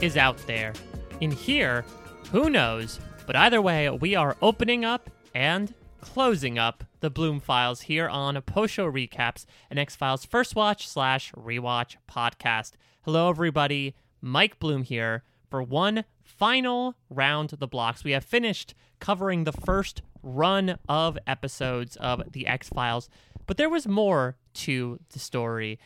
Is out there. In here, who knows? But either way, we are opening up and closing up the Bloom Files here on Post Show Recaps, an X Files First Watch slash Rewatch podcast. Hello, everybody. Mike Bloom here for one final round the blocks. We have finished covering the first run of episodes of the X Files, but there was more to the story.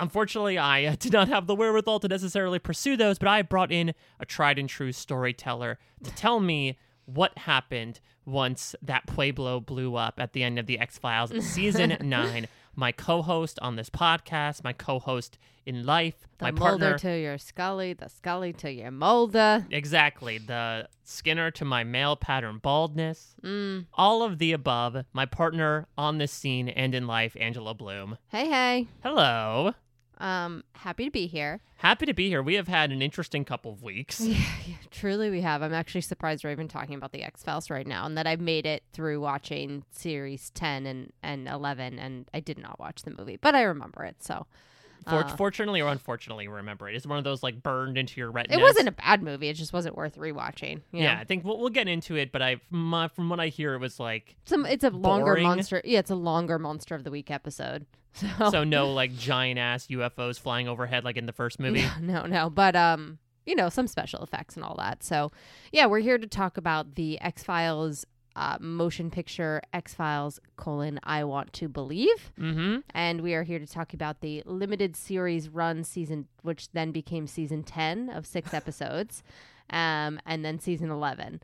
Unfortunately, I uh, did not have the wherewithal to necessarily pursue those, but I brought in a tried and true storyteller to tell me what happened once that Pueblo blew up at the end of the X Files season nine. My co-host on this podcast, my co-host in life, The my Mulder partner. to your Scully, the Scully to your Mulder. Exactly. The Skinner to my male pattern baldness. Mm. All of the above. My partner on this scene and in life, Angela Bloom. Hey, hey. Hello. Um, happy to be here. Happy to be here. We have had an interesting couple of weeks. Yeah, yeah, truly we have. I'm actually surprised we're even talking about the X Files right now, and that I've made it through watching series 10 and, and 11, and I did not watch the movie, but I remember it. So For- Uh. fortunately or unfortunately, remember it. It's one of those like burned into your retina. it wasn't a bad movie. It just wasn't worth rewatching. Yeah, know? I think we'll, we'll get into it, but I from, my, from what I hear, it was like It's a, it's a longer monster. Yeah, it's a longer monster of the week episode. So, so no like giant ass UFOs flying overhead like in the first movie. no, no, but um, you know, some special effects and all that. So, yeah, we're here to talk about the X Files uh, motion picture X Files colon I Want to Believe, mm-hmm. and we are here to talk about the limited series run season, which then became season ten of six episodes, um, and then season eleven.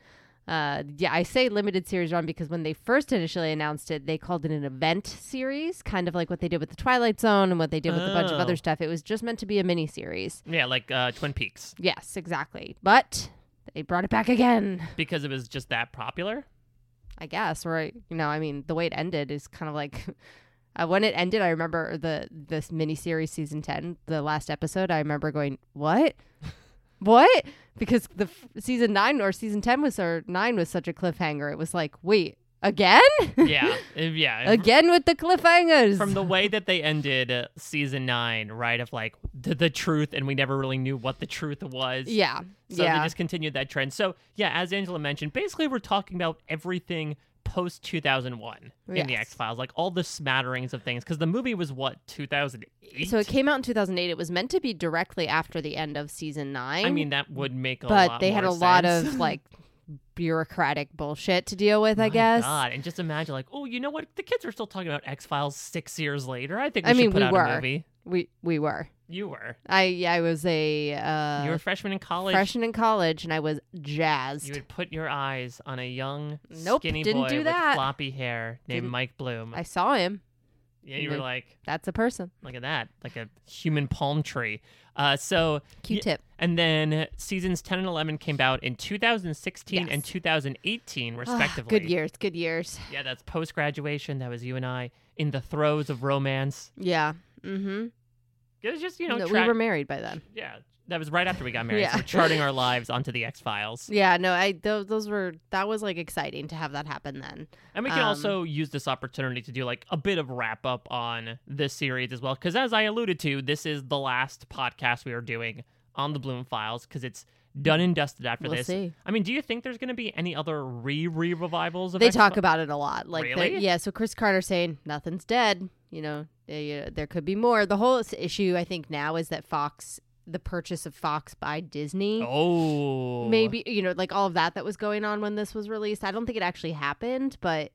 Uh, yeah, I say limited series run because when they first initially announced it, they called it an event series, kind of like what they did with the Twilight Zone and what they did with a bunch of Oh. other stuff. It was just meant to be a mini series. Yeah, like uh, Twin Peaks Yes, exactly. But they brought it back again, because it was just that popular. I guess. Or you know, I mean, the way it ended is kind of like uh, when it ended. I remember the this miniseries season ten, the last episode. I remember going, "What? what?" Because the f- season nine or season ten was or nine was such a cliffhanger. It was like, wait, again, Yeah, uh, yeah. again with the cliffhangers. From the way that they ended uh, season nine, right? Of like the, the truth, and we never really knew what the truth was. yeah, So yeah. they just continued that trend. So yeah, as Angela mentioned, basically we're talking about everything post 2001 in the X Files, like all the smatterings of things. Because the movie was what 2008. so it came out in 2008. It was meant to be directly after the end of season nine. I mean, that would make a but they had a more lot of like bureaucratic bullshit to deal with, I My guess. God, and just imagine, like, oh, you know what? The kids are still talking about X Files six years later. I think we I should mean, put we out were. a movie. We we were. You were. I I was a uh, you were a freshman in college. freshman in college, and I was jazzed. You would put your eyes on a young, Nope, skinny didn't boy do with that. floppy hair named Didn't- Mike Bloom. I saw him. yeah, you were like, That's a person. look at that, like a human palm tree. Uh, so Q-tip. And then seasons 10 and 11 came out in 2016 and 2018, Ah, respectively. good years. Good years. Yeah, that's post graduation. That was you and I in the throes of romance. Yeah. Mm-hmm. It was just, you know, No, tra- we were married by then. yeah, that was right after we got married. Yeah. So we're charting our lives onto the X Files. Yeah. No, I those, those were that was like exciting to have that happen then. And we can Um, also use this opportunity to do like a bit of wrap up on this series as well. Because as I alluded to, this is the last podcast we are doing on the Bloom Files because it's done and dusted after We'll this. see. I mean, do you think there's going to be any other re re revivals of They X- talk about it a lot. Like, Really? yeah. So Chris Carter saying nothing's dead. You know, they, uh, there could be more. The whole issue I think now is that Fox the purchase of Fox by Disney. Oh, Maybe you know, like all of that that was going on when this was released. I don't think it actually happened, but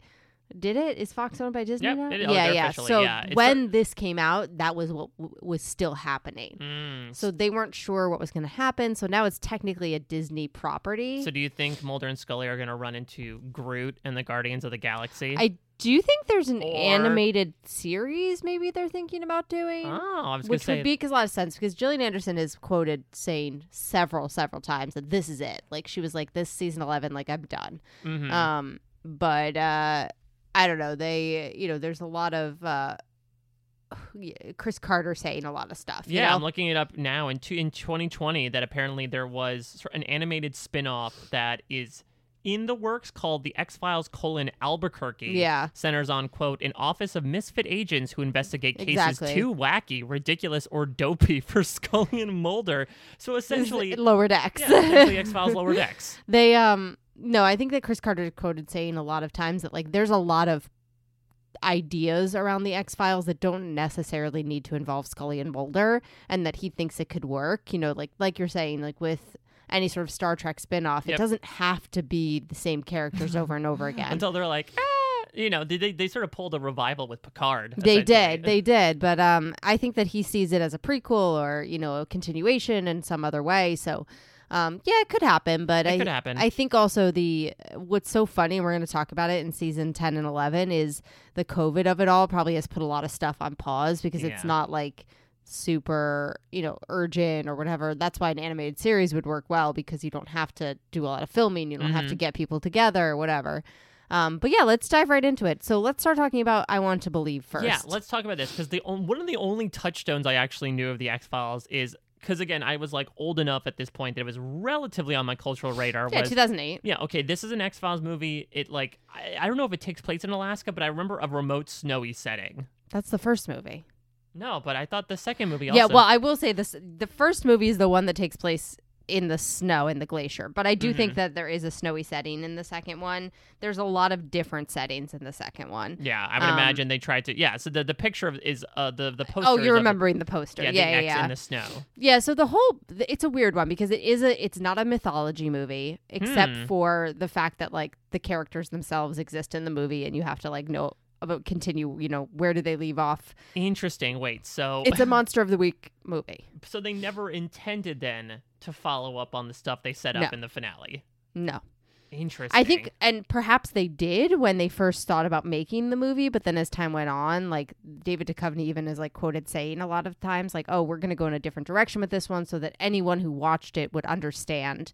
did it? Is Fox owned by Disney Yep, now? it- oh, yeah, yeah. So yeah. When this came out, that was what w- was still happening. Mm, So they weren't sure what was going to happen. So now it's technically a Disney property. So do you think Mulder and Scully are going to run into Groot and the Guardians of the Galaxy? I do you think there's an Or- animated series maybe they're thinking about doing. oh, I was Which say would make a lot of sense because Gillian Anderson is quoted saying several, several times that this is it. Like she was like, "This season eleven, like I'm done." Mhm. Um, but uh, I don't know. They, you know, there's a lot of uh, Chris Carter saying a lot of stuff. Yeah, know? I'm looking it up now. In two, in 2020, that apparently there was an animated spin-off that is in the works called the X Files: colon Albuquerque. Yeah. centers on quote an office of misfit agents who investigate cases Exactly. too wacky, ridiculous, or dopey for Scully and Mulder. So essentially, lower decks. yeah, essentially X Files lower decks. They um no, I think that Chris Carter quoted saying a lot of times that like there's a lot of ideas around the X Files that don't necessarily need to involve Scully and Mulder and that he thinks it could work. You know, like like you're saying, like with any sort of Star Trek spin-off, Yep. it doesn't have to be the same characters over and over again. Until they're like, ah, you know, they they, they sort of pulled a revival with Picard. They did, they did, but um, I think that he sees it as a prequel or you know a continuation in some other way. So, um, yeah, it could happen. But It I could happen. I think also the what's so funny, and we're going to talk about it in season ten and eleven, is the COVID of it all probably has put a lot of stuff on pause because it's not like super you know urgent or whatever that's why an animated series would work well because you don't have to do a lot of filming you don't have to Mhm. get people together or whatever um, but yeah let's dive right into it so let's start talking about i want to believe first Yeah, let's talk about this because the on- one of the only touchstones I actually knew of the X Files is because again I was like old enough at this point that it was relatively on my cultural radar. yeah was 2008 yeah, okay, this is an X Files movie. It like I, I don't know if it takes place in Alaska, but I remember a remote snowy setting. that's the first movie No, but I thought the second movie also. yeah well i will say this the first movie is the one that takes place in the snow in the glacier but i do Mm-hmm. think that there is a snowy setting in the second one there's a lot of different settings in the second one yeah, I would um, imagine they tried to. Yeah, so the the picture of is uh the the poster. oh you're remembering the poster Yeah, yeah the yeah yeah in the snow. Yeah, so the whole it's a weird one because it is a it's not a mythology movie except Hmm. for the fact that like the characters themselves exist in the movie and you have to like know about continue, you know, where do they leave off? Interesting. Wait, so It's a monster of the week movie. so they never intended then to follow up on the stuff they set up No. in the finale. No. Interesting. I think and perhaps they did when they first thought about making the movie, but then as time went on, like David Duchovny even is like quoted saying a lot of times like, "Oh, we're going to go in a different direction with this one so that anyone who watched it would understand."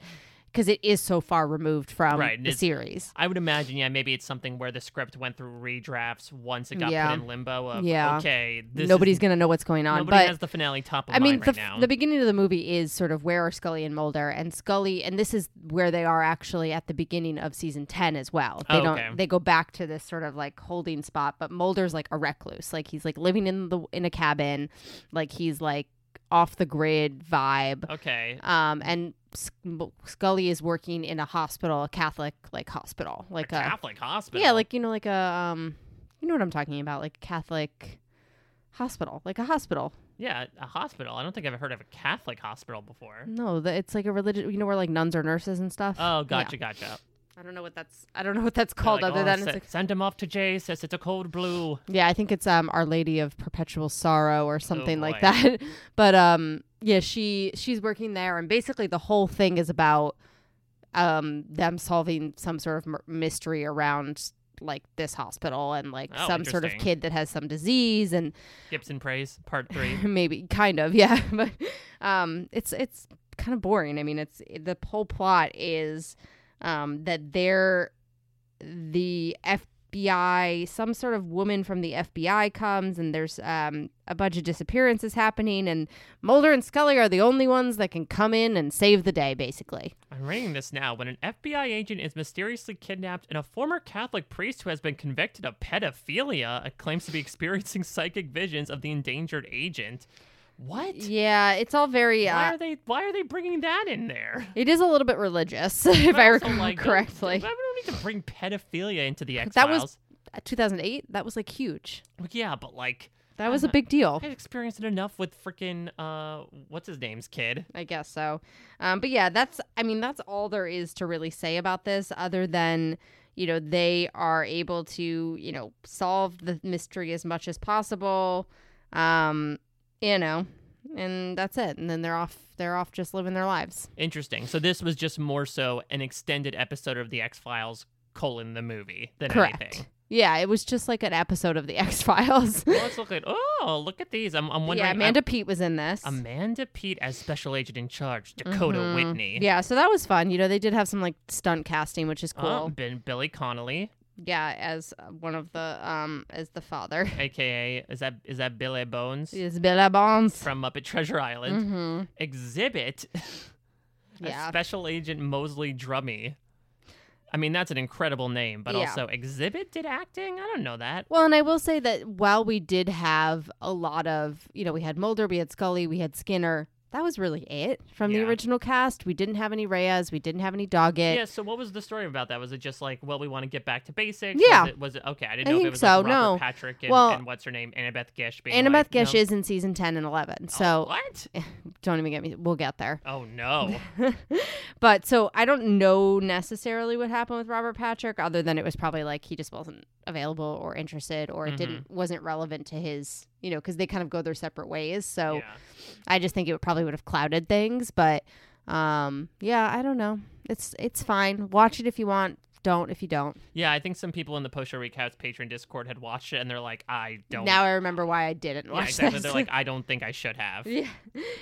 Because it is so far removed from Right, the series. I would imagine, yeah, maybe it's something where the script went through redrafts once it got Yeah. put in limbo of, Yeah. okay, this Nobody's is, going to know what's going on. nobody but has the finale top of I mean, the, right now. the beginning of the movie is sort of where are Scully and Mulder, and Scully, and this is where they are actually at the beginning of season ten as well. They Oh, don't. okay. They go back to this sort of like holding spot, but Mulder's like a recluse, like he's like living in the in a cabin, like he's like off the grid vibe. okay. Um, and Scully is working in a hospital, a Catholic like hospital, like a a, Catholic hospital. yeah, like you know, like a um, you know what I'm talking about, like Catholic hospital, like a hospital. yeah, a hospital. I don't think I've ever heard of a Catholic hospital before. No, the, it's like a religious. You know where like nuns are nurses and stuff. Oh, Yeah. gotcha, gotcha. I don't know what that's. I don't know what that's called like, other "Oh, than se- it's like, send him off to Jesus. It's a cold blue. yeah, I think it's um Our Lady of Perpetual Sorrow or something like that. but um yeah, she she's working there, and basically the whole thing is about um them solving some sort of m- mystery around like this hospital and like Oh, some sort of kid that has some disease and Gibson praise part three. maybe kind of yeah but um it's it's kind of boring i mean it's the whole plot is um that they're the fbi some sort of woman from the fbi comes and there's um a bunch of disappearances happening and mulder and scully are the only ones that can come in and save the day basically I'm reading this now. When an FBI agent is mysteriously kidnapped and a former Catholic priest who has been convicted of pedophilia claims to be experiencing psychic visions of the endangered agent. What? yeah it's all very Uh, Why uh, are they? Why are they bringing that in there? it is a little bit religious if i recall like, don't- correctly We don't need to bring pedophilia into the X That was- 2008 that was like huge Yeah, but like That was a big deal. I experienced it enough with freaking uh, what's his name's kid. I guess so. Um, but yeah, that's I mean that's all there is to really say about this, other than you know they are able to you know solve the mystery as much as possible. Um, you know, and that's it. And then they're off. They're off just living their lives. Interesting. So this was just more so an extended episode of the X Files colon the movie than Correct. anything. Yeah, it was just like an episode of the X Files. Well, let's look at. Oh, look at these. I'm, I'm wondering. yeah, I'm- Amanda Peet was in this. Amanda Peet as special agent in charge, Dakota Mhm. Whitney. Yeah, so that was fun. You know, they did have some like stunt casting, which is cool. Oh, Ben, Billy Connolly, yeah, as uh, one of the um as the father. aka is that is that Billy Bones Is Bella Bones from Muppet Treasure Island? Mm-hmm. Xzibit, Yeah. Special Agent Mosley Drummy. I mean, that's an incredible name, but Yeah. also Xzibit did acting. I don't know that. Well, and I will say that while we did have a lot of, you know, we had Mulder, we had Scully, we had Skinner. That was really it from the original cast. We didn't have any Reyes. We didn't have any Doggett. yeah. So, what was the story about that? Was it just like, well, we want to get back to basics? Yeah. Was it, was it okay? I didn't I know if think it was so, like no. Patrick and, Well, and what's her name, Annabeth Gish. Being Annabeth like, Gish no. is in season 10 and 11. Oh, So what? don't even get me. We'll get there. Oh no. but so I don't know necessarily what happened with Robert Patrick, other than it was probably like he just wasn't available or interested, or it Mm-hmm. didn't wasn't relevant to his, you know, because they kind of go their separate ways. So yeah. I just think it would probably would have clouded things. But um, yeah, I don't know. It's it's fine. Watch it if you want. Don't if you don't. Yeah, I think some people in the post show recaps patron Discord had watched it and they're like, I don't. Now I remember why I didn't yeah, watch exactly. this. They're like, I don't think I should have. Yeah.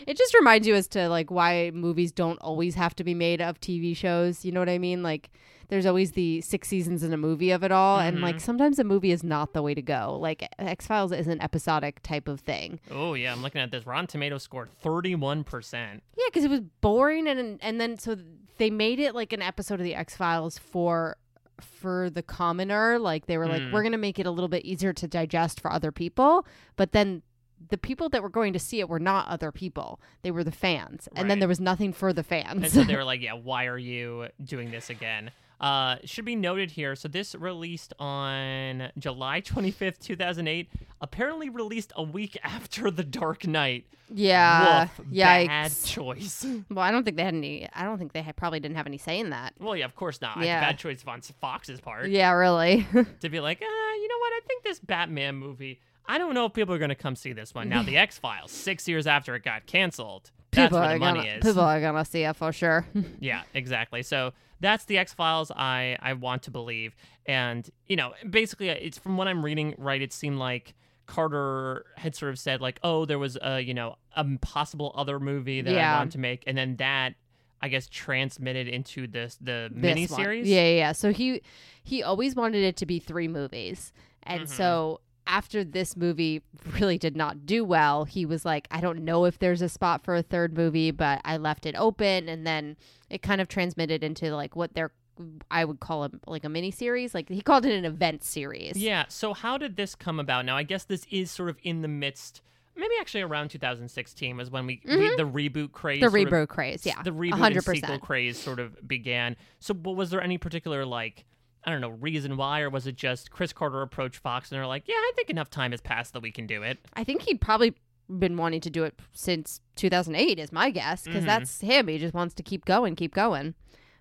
It just reminds you as to like why movies don't always have to be made of TV shows. You know what I mean? Like there's always the six seasons in a movie of it all and like sometimes a movie is not the way to go. Like X-Files is an episodic type of thing. Oh yeah, I'm looking at this. Rotten Tomatoes scored 31 percent. Yeah, cuz it was boring and and then so they made it like an episode of the X-Files for for the commoner like they were like Mm. we're going to make it a little bit easier to digest for other people but then the people that were going to see it were not other people they were the fans and then there was nothing for the fans And so they were like, yeah, why are you doing this again? Uh, should be noted here. So this released on July 25th, 2008. Apparently released a week after The Dark Knight. yeah Woof, yikes bad choice. well i don't think they had any i don't think they had, probably didn't have any say in that well, yeah, of course not. Yeah. Bad choice on Fox's part yeah really to be like, uh, you know what? I think this Batman movie. I don't know if people are going to come see this one. Now, The X Files, six years after it got canceled. That's people where are the money gonna is. people are gonna see it for sure Yeah, exactly. So that's the X Files. I I want to believe, and you know, basically, uh, it's from what I'm reading. Right, it seemed like Carter had sort of said like, oh, there was a you know a possible other movie that I Yeah. wanted to make, and then that I guess transmitted into this the this one. miniseries. Yeah, yeah, yeah. So he he always wanted it to be three movies, and Mm-hmm. so after this movie really did not do well, he was like, I don't know if there's a spot for a third movie, but I left it open, and then it kind of transmitted into like what they're I would call it like a mini series. Like he called it an event series. Yeah. So how did this come about? Now, I guess this is sort of in the midst. Maybe actually around 2016 was when we, we the reboot craze. Mm-hmm. the sort of- reboot craze. Yeah, the reboot hundred and sequel craze sort of began. So, but was there any particular like I don't know reason why, or was it just Chris Carter approached Fox and they're like, yeah, I think enough time has passed that we can do it. I think he'd probably been wanting to do it since 2008 is my guess because Mhm. that's him. He just wants to keep going keep going.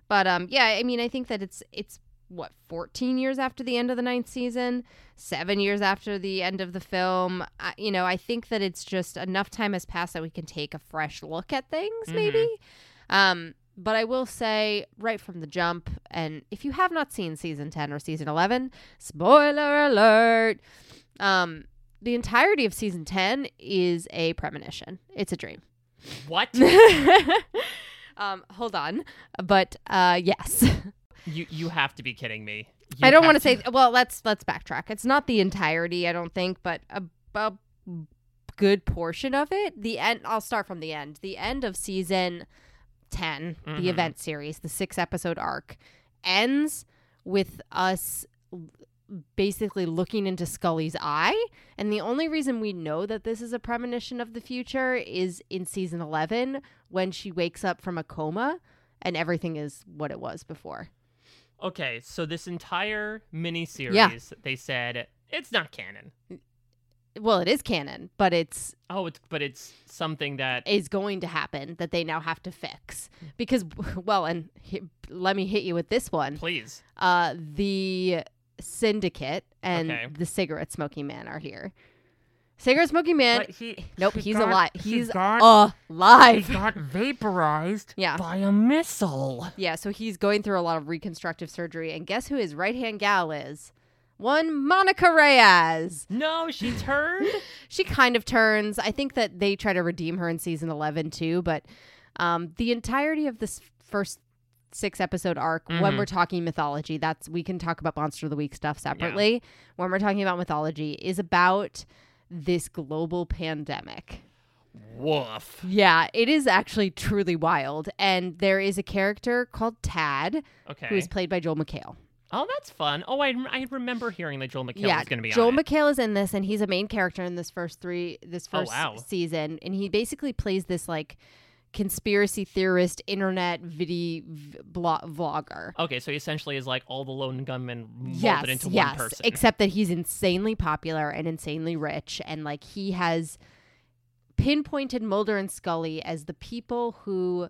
But um yeah i mean i think that it's it's what 14 years after the end of the ninth season seven years after the end of the film. I, you know i think that it's just enough time has passed that we can take a fresh look at things maybe. Um but i will say right from the jump and if you have not seen season 10 or season 11 spoiler alert um the entirety of season 10 is a premonition it's a dream What um hold on but uh yes you you have to be kidding me. You I don't want to say. Well, let's let's backtrack. It's not the entirety, I don't think, but a, a good portion of it. The end. I'll start from the end. The end of season ten, Mhm. the event series, the six episode arc, ends with us basically looking into Scully's eye. And the only reason we know that this is a premonition of the future is in season 11 when she wakes up from a coma and everything is what it was before. Okay, so this entire mini series, Yeah. they said it's not canon. Well, it is canon, but it's Oh, it's but it's something that is going to happen that they now have to fix because well, and he, let me hit you with this one. please. Uh, the syndicate and Okay. the cigarette smoking man are here. Cigarette smoking man. he nope, he he's got- alive. he He's got- alive. He got vaporized Yeah. by a missile. Yeah, so he's going through a lot of reconstructive surgery, and guess who his right hand gal is? One Monica Reyes. No, she turned. She kind of turns. I think that they try to redeem her in season 11 too, but um, the entirety of this first six episode arc, when Mhm. we're talking mythology, that's we can talk about Monster of the Week stuff separately. When we're talking about mythology, is about this global pandemic. Woof. Yeah, it is actually truly wild. And there is a character called Tad, Okay. who is played by Joel McHale. Oh, that's fun. Oh, I, I remember hearing that Joel McHale yeah, was going to be Joel on it. McHale is in this, and he's a main character in this first three, this Oh, first wow. season, and he basically plays this like conspiracy theorist, internet video v- vlogger. Okay, so he essentially is like all the lone gunmen molded Yes, into yes. one person. Except that he's insanely popular and insanely rich, and like he has pinpointed Mulder and Scully as the people who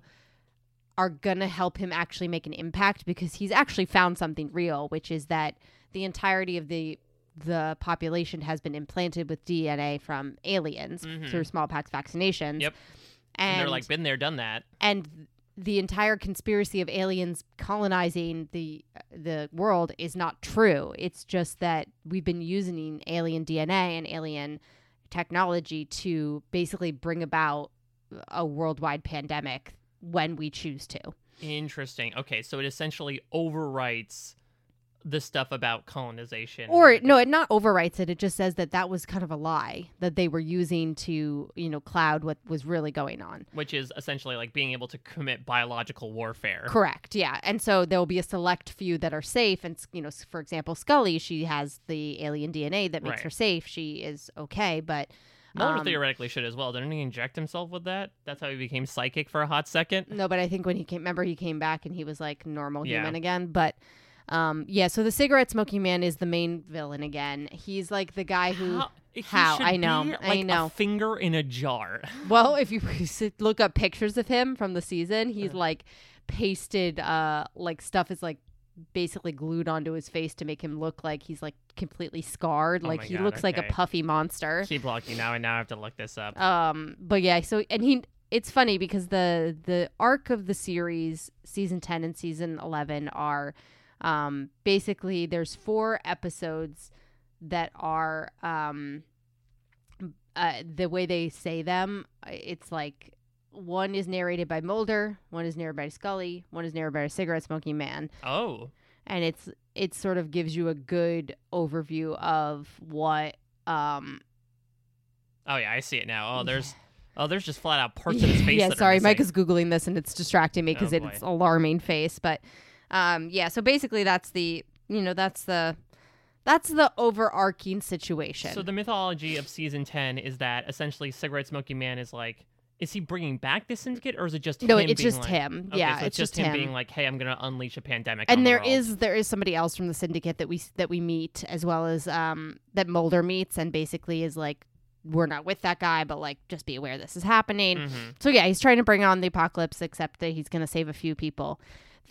are gonna help him actually make an impact because he's actually found something real, which is that the entirety of the the population has been implanted with DNA from aliens Mhm. through smallpox vaccinations. Yep. And, and they're like, been there, done that. and the entire conspiracy of aliens colonizing the the world is not true. It's just that we've been using alien DNA and alien technology to basically bring about a worldwide pandemic when we choose to. Interesting. Okay, so it essentially overwrites the stuff about colonization. Or no, it not overwrites it. It just says that that was kind of a lie that they were using to, you know, cloud what was really going on. which is essentially like being able to commit biological warfare. Correct. Yeah. And so there will be a select few that are safe. And, you know, for example, Scully, she has the alien DNA that makes Right. her safe. She is okay. But Mulder um, theoretically should as well. Didn't he inject himself with that? That's how he became psychic for a hot second. no, but I think when he came, remember, he came back and he was like normal Yeah. human again. But um, yeah, so the cigarette smoking man is the main villain again. He's like the guy who. How? how? I know, be I know. A finger in a jar. Well, if you look up pictures of him from the season, he's like pasted, uh, like stuff is like basically glued onto his face to make him look like he's like completely scarred. Oh like he God, looks like a puffy monster. Keep looking now, and now I have to look this up. Um, but yeah, so and he, it's funny because the the arc of the series, season ten and season eleven, are, um, basically there's four episodes that are um, uh, the way they say them, it's like one is narrated by Mulder, one is narrated by Scully, one is narrated by a cigarette smoking man, oh, and it's it sort of gives you a good overview of what um oh yeah, I see it now. Oh, there's oh, there's just flat out parts of his face. yeah, sorry, Mike is googling this and it's distracting me because Oh, it's alarming face. But um, yeah, so basically that's the you know that's the that's the overarching situation. So the mythology of season ten is that essentially cigarette smoking man is like. Is he bringing back the syndicate, or is it just him? no, him it's just like- him. Okay, yeah, so it's just just him, being like, "Hey, I'm gonna unleash a pandemic." and the there world." is there is somebody else from the syndicate that we that we meet as well as um that Mulder meets and basically is like we're not with that guy but like just be aware this is happening. Mhm. So yeah, he's trying to bring on the apocalypse except that he's going to save a few people.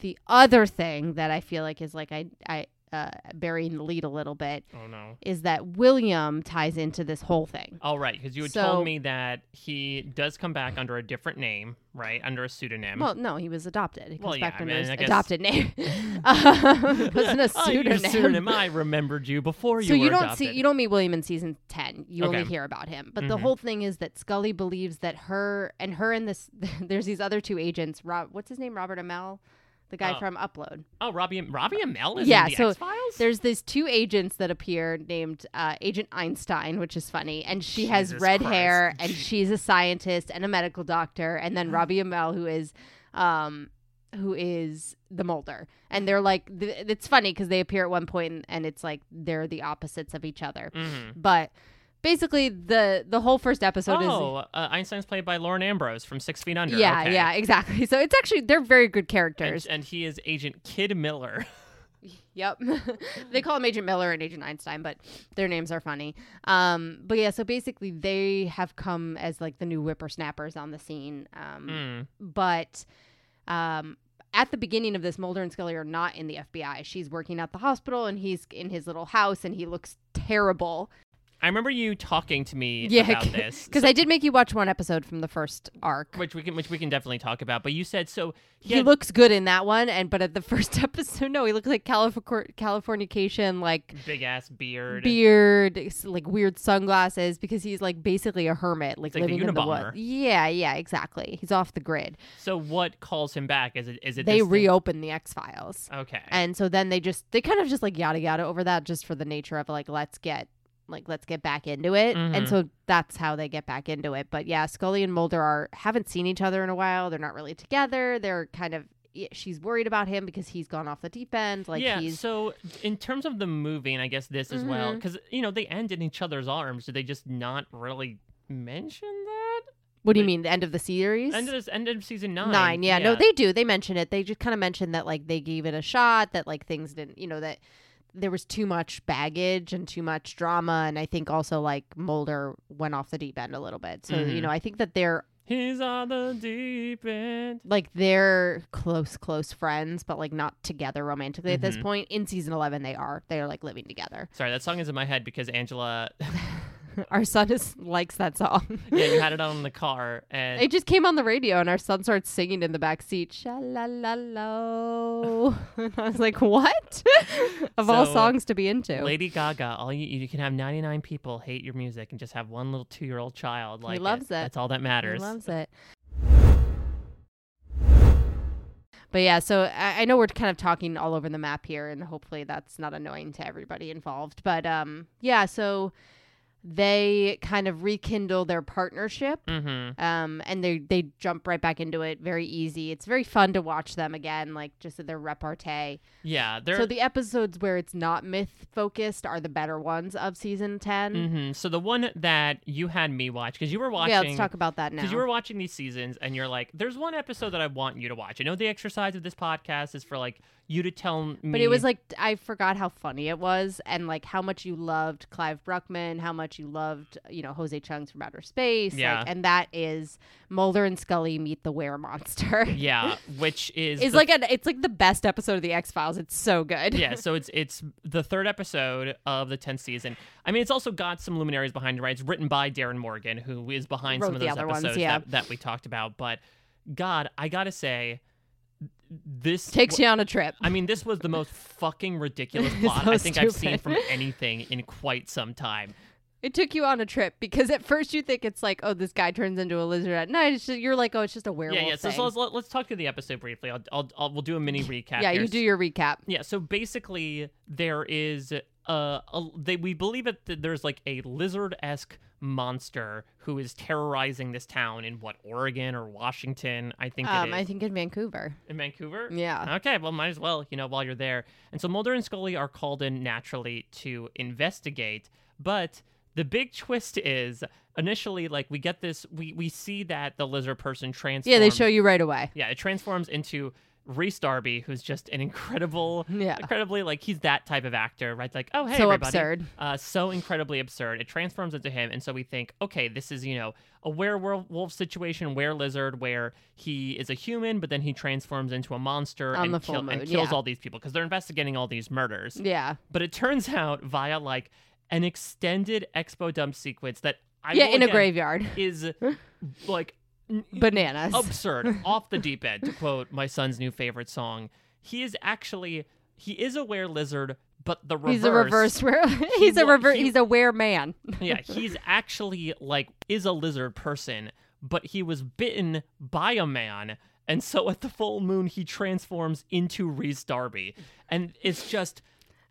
The other thing that I feel like is like I I uh, burying the lead a little bit Oh no. is that William ties into this whole thing. All right, because you had So- told me that he does come back under a different name, right? Under a pseudonym. Well, no, he was adopted. He comes Well, yeah, back I under mean, his guess- adopted name. um, it wasn't a used pseudonym. pseudonym. I remembered you before you so were you don't adopted. see you don't meet William in season 10 you only hear about him but the Mhm. whole thing is that Scully believes that her and her and this there's these other two agents Rob what's his name Robert Amell the guy Oh. from Upload Oh, Robbie Robbie Amell is Yeah, in the so X Files. there's these two agents that appear named uh, Agent Einstein which is funny and she has red Christ. hair and she's a scientist and a medical doctor and then Robbie Amell who is um who is the Mulder and they're like th- it's funny because they appear at one point and, and it's like they're the opposites of each other hmm but basically the the whole first episode is. oh, uh, Einstein's played by Lauren Ambrose from Six Feet Under. yeah okay. yeah exactly so it's actually they're very good And, characters and he is Agent Kid Miller. Yep. they call him Agent Miller and Agent Einstein, but their names are funny. Um, but yeah, so basically they have come as like the new whippersnappers on the scene. Um, Mm. but um, at the beginning of this, Mulder and Scully are not in the FBI. She's working at the hospital and he's in his little house and he looks terrible. I remember you talking to me Yeah, about this. Because I did make you watch one episode from the first arc. which we can which we can definitely talk about. But you said so He looks good in that one, and but at the first episode, no, he looks like Calif- Californication, like big ass beard. beard, like weird sunglasses, because he's like basically a hermit, like, like the living in the woods. Yeah, yeah, exactly. He's off the grid. So what calls him back? Is it is it They this thing- reopen the X Files, Okay. and so then they just they kind of just like yada yada over that, just for the nature of like let's get like let's get back into it, Mhm. and so that's how they get back into it. But yeah, Scully and Mulder are haven't seen each other in a while. They're not really together. They're kind of she's worried about him because he's gone off the deep end. Like yeah. he's So in terms of the movie, and I guess this as well, Mhm. because you know they end in each other's arms. Did they just not really mention that? what do you mean the end of the series? End of this, end of season nine. Nine, yeah, no, they do. They mention it. They just kind of mention that like they gave it a shot. That like things didn't, you know, that there was too much baggage and too much drama, and I think also like Mulder went off the deep end a little bit. So you Mhm. know, I think that they're He's on the deep end. like they're close, close friends, but like not together romantically at this Mhm. point. In season eleven, they are. They are like living together. Sorry, that song is in my head because Angela. Our son is likes that song. yeah, you had it on in the car, and It just came on the radio, and our son starts singing in the back seat. Sha la la lo. And I was like, "What?" of all So, songs to be into, Lady Gaga. All you you can have ninety nine people hate your music and just have one little two year old child like he loves it. That's all that matters. He loves it. But yeah, so I, I know we're kind of talking all over the map here, and hopefully that's not annoying to everybody involved. But um, yeah, so they kind of rekindle their partnership. Mm-hmm. Um, and they they jump right back into it very easy. It's very fun to watch them again, like just their repartee. Yeah, they're So the episodes where it's not myth focused are the better ones of season 10 hmm So the one that you had me watch because you were watching. Yeah, let's talk about that now. Because you were watching these seasons and you're like, there's one episode that I want you to watch. I know the exercise of this podcast is for like you to tell me. But it was like I forgot how funny it was, and like how much you loved Clyde Bruckman, how much you loved you know Jose Chung's from Outer Space, Yeah. like, and that is Mulder and Scully meet the Were Monster. yeah, which is It's the- like an it's like the best episode of the X Files. It's so good. yeah, so it's it's the third episode of the tenth season. I mean, it's also got some luminaries behind it, right? It's written by Darin Morgan, who is behind Wrote some of those other ones, episodes yeah. that, that we talked about. But God, I gotta say, this Takes you on a trip. I mean, this was the most fucking ridiculous plot so I think I've seen from anything in quite some time. It took you on a trip because at first you think it's like, oh, this guy turns into a lizard at night. It's just, you're like, oh, it's just a werewolf. yeah, yeah. So, so let's, let- let's talk to the episode briefly. I'll, I'll, I'll we'll do a mini recap. yeah, here. you do your recap. Yeah, so basically there is uh a, they we believe it that there's like a lizard-esque monster who is terrorizing this town in what Oregon or Washington, I think Um, is. I think in Vancouver. in Vancouver? Yeah. Okay, well might as well, you know, while you're there. And so Mulder and Scully are called in naturally to investigate, but the big twist is initially like we get this we we see that the lizard person transforms Yeah, they show you right away. yeah, it transforms into Rhys Darby, who's just an incredible, Yeah. incredibly like he's that type of actor, right? Like, oh hey, So everybody. absurd. uh, so incredibly absurd. It transforms into him, and so we think, okay, this is you know a werewolf situation, were lizard, where he is a human, but then he transforms into a monster On and, the full and kills yeah. all these people because they're investigating all these murders. Yeah. But it turns out via like an extended expo dump sequence that I yeah, in a graveyard. is like Bananas. absurd, off the deep end. To quote my son's new favorite song, he is actually he is a were lizard, but the reverse. He's a reverse were he's a reverse he- he's a were man. yeah, he's actually like is a lizard person, but he was bitten by a man. And so at the full moon, he transforms into Rhys Darby. And it's just.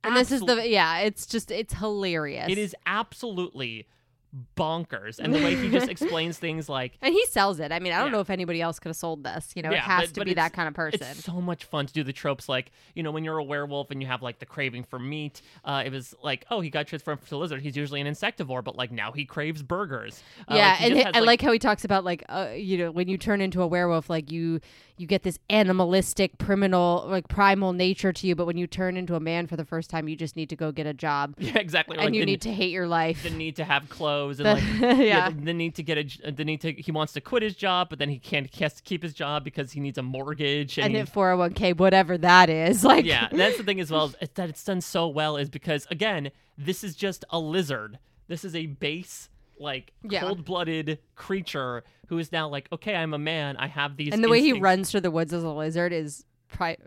And this is the yeah, it's just it's hilarious. It is absolutely bonkers. And the way he just explains things like. And he sells it. I mean, I don't Yeah. know if anybody else could have sold this. You know, it has but- to but be that kind of person. It's so much fun to do the tropes like, you know, when you're a werewolf and you have like the craving for meat. Uh, it was like, oh, he got transformed to a lizard. He's usually an insectivore, but like now he craves burgers. Uh, yeah, like, and just I has, like, how he talks about like uh, you know when you turn into a werewolf, like you you get this animalistic, criminal, like primal nature to you. But when you turn into a man for the first time, you just need to go get a job, Yeah, exactly. and like you the, need to hate your life. the need to have clothes and The- like yeah. the, the need to get a uh, the need to he wants to quit his job, but then he can't he has to keep his job because he needs a mortgage and, and he- 401k, whatever that is, like yeah, that's the thing as well is that it's done so well is because again, this is just a lizard. This is a base like Yeah. cold-blooded creature who is now like, okay, I'm a man. I have these. and the way he runs through the woods as a lizard is pri-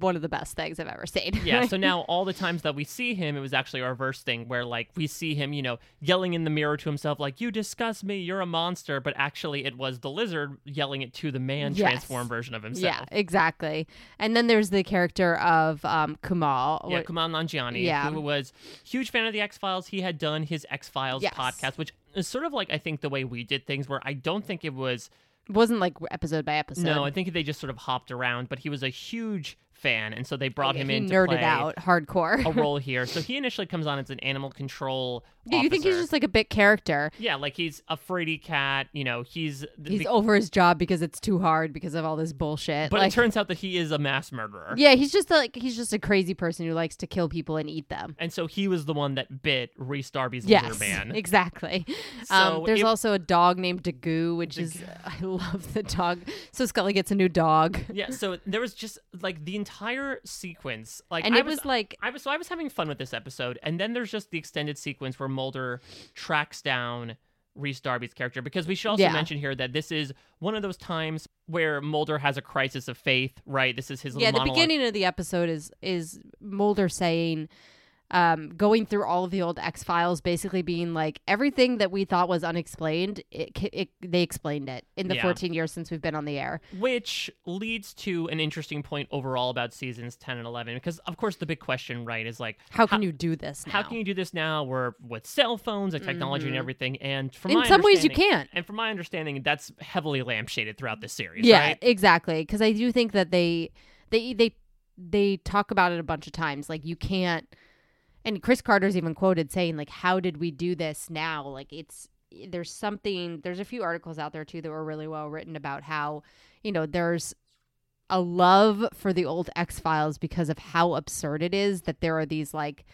one of the best things I've ever seen. Yeah, so now all the times that we see him, it was actually a reverse thing where like we see him, you know, yelling in the mirror to himself like you disgust me, you're a monster, but actually it was the lizard yelling it to the man Yes. transform version of himself. Yeah, exactly. And then there's the character of um, Kumail. Yeah, Kumail Nanjiani, Yeah. who was huge fan of the X Files. He had done his X Files Yes. podcast, which is sort of like I think the way we did things, where I don't think it was. wasn't like episode by episode. No, I think they just sort of hopped around. But he was a huge fan, and so they brought Yeah, him in to nerded play out hardcore. a role here. So he initially comes on as an animal control. yeah, you think he's just like a bit character. Yeah, like he's a fraidy cat. You know, he's. He's be- over his job because it's too hard because of all this bullshit. but like, it turns out that he is a mass murderer. yeah, he's just like he's just a crazy person who likes to kill people and eat them. And so he was the one that bit Rhys Darby's Yes, lizard man. exactly. So um, there's it- also a dog named Daggoo, which is I love the dog. So Scully gets a new dog, yeah, so there was just like the entire sequence. Like, and I it was, like I was so I was having fun with this episode, and then there's just the extended sequence where Mulder tracks down Rhys Darby's character because we should also Yeah. mention here that this is one of those times where Mulder has a crisis of faith. Right, this is his little yeah. The beginning of the episode is is Mulder saying. Um, going through all of the old X Files, basically being like everything that we thought was unexplained, it, it they explained it in the Yeah. 14 years since we've been on the air. which leads to an interesting point overall about seasons 10 and 11 because of course the big question right is like How can you do this? Now? how can you do this now we're with cell phones and technology and everything and from Mm-hmm. In my some ways, you can't. and from my understanding that's heavily lampshaded throughout this series Yeah, right exactly. Because I do think that they they they they talk about it a bunch of times. Like you can't. And Chris Carter's even quoted saying like, "How did we do this now?" Like it's there's something. There's a few articles out there too that were really well written about how you know there's a love for the old X Files because of how absurd it is that there are these like